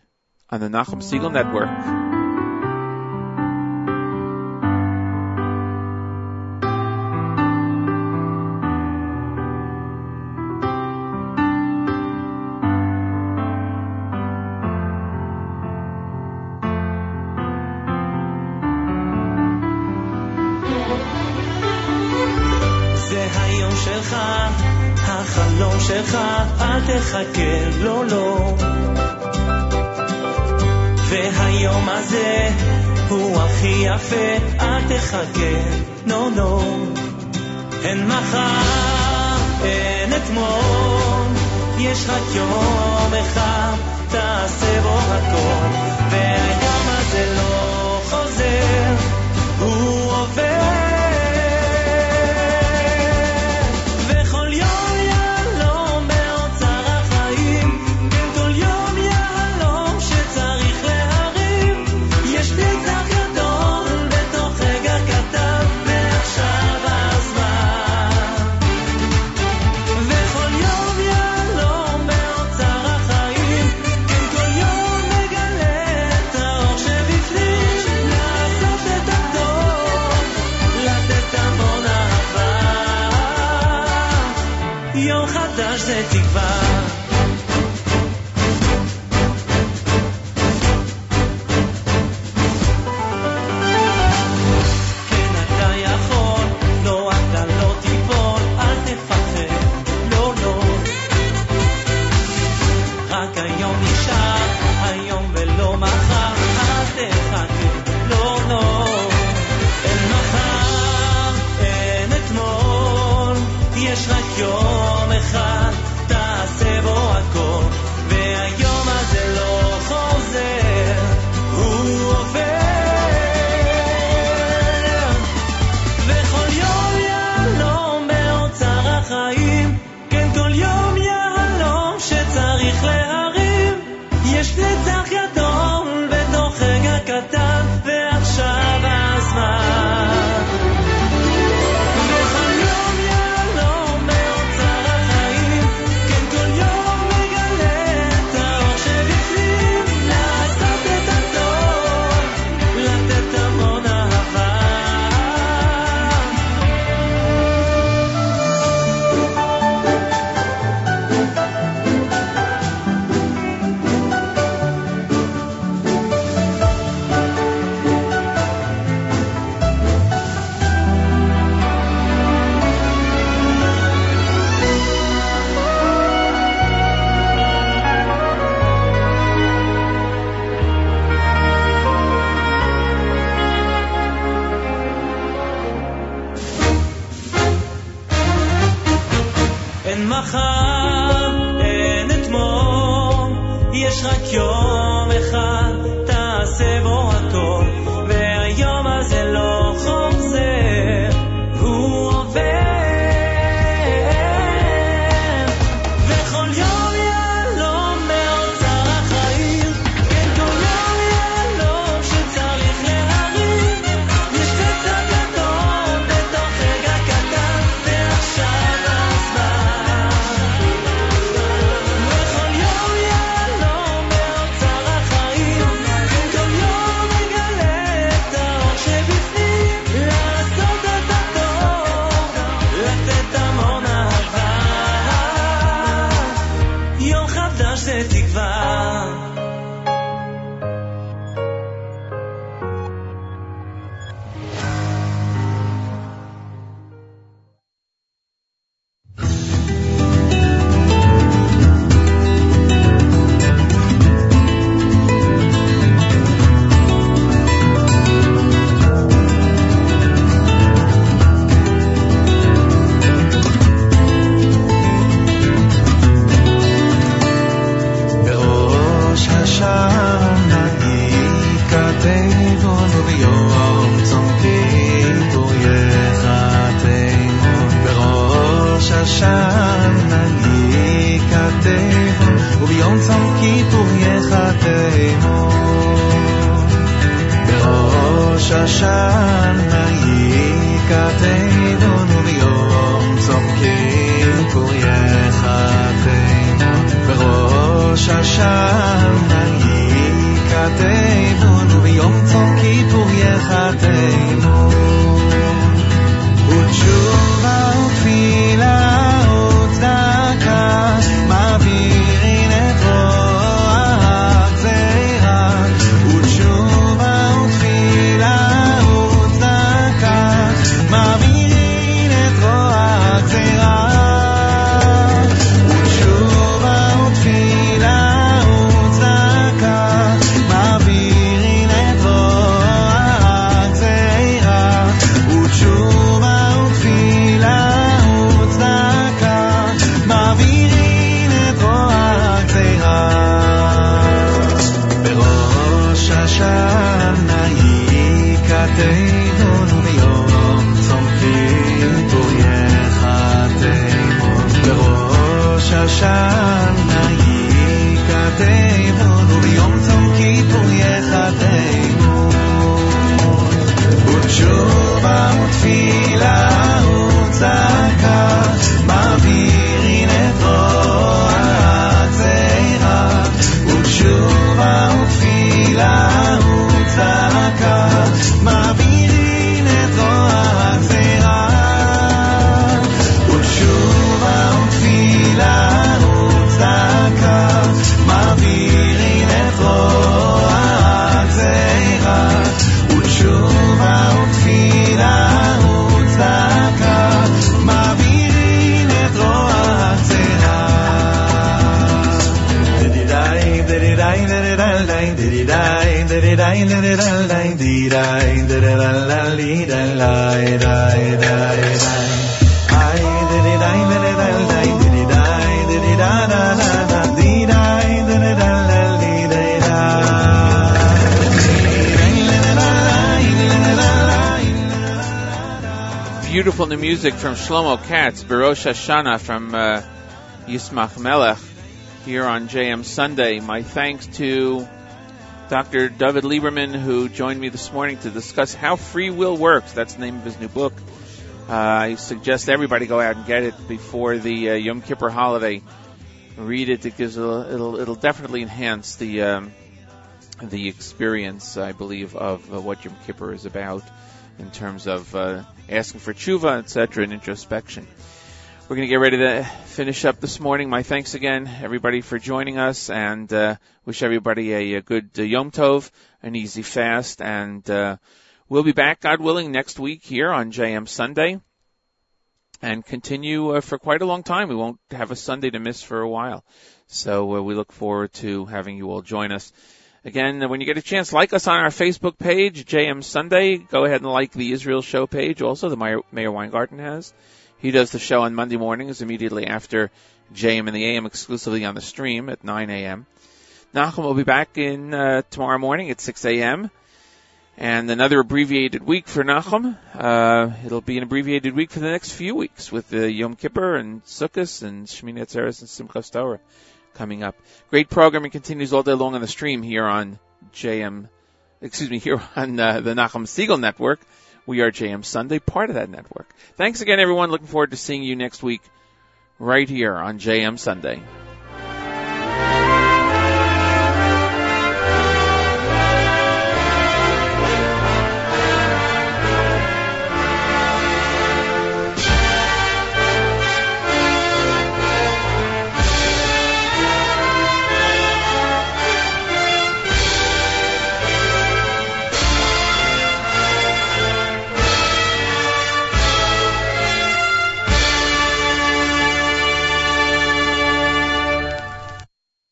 on the Nachum Segal Network. אל תחכה, לא, לא. והיום הזה הוא הכי יפה, אל תחכה, נו, נו. אין מחר, אין אתמול, יש רק יום אחד, תעשה בו הכל, והיום הזה לא חוזר, הוא עובר. היום נשאר, היום ולא מחר, אז תחכי, לא נור. אין מחר, אין אתמול, יש רק יום אחד. Music from Shlomo Katz, Barosh Hashanah from uh, Yismach Melech here on JM Sunday. My thanks to Dr. David Lieberman, who joined me this morning to discuss how free will works. That's the name of his new book. Uh, I suggest everybody go out and get it before the uh, Yom Kippur holiday. Read it; it gives a, it'll it'll definitely enhance the um, the experience, I believe, of uh, what Yom Kippur is about in terms of uh, asking for tshuva, etc., and introspection. We're going to get ready to finish up this morning. My thanks again, everybody, for joining us, and uh, wish everybody a, a good uh, Yom Tov, an easy fast, and uh, we'll be back, God willing, next week here on JM Sunday, and continue uh, for quite a long time. We won't have a Sunday to miss for a while, so uh, we look forward to having you all join us. Again, when you get a chance, like us on our Facebook page, JM Sunday. Go ahead and like the Israel Show page, also the Meir, Meir Weingarten has. He does the show on Monday mornings immediately after JM in the AM exclusively on the stream at 9 a.m. Nachum will be back in uh, tomorrow morning at 6 a.m. And another abbreviated week for Nachum. Uh, it'll be an abbreviated week for the next few weeks with uh, Yom Kippur and Sukkot and Shemini Atzeres and Simchas Torah coming up. Great programming continues all day long on the stream here on JM, excuse me, here on uh, the Nachum Segal Network. We are JM Sunday, part of that network. Thanks again, everyone. Looking forward to seeing you next week right here on JM Sunday.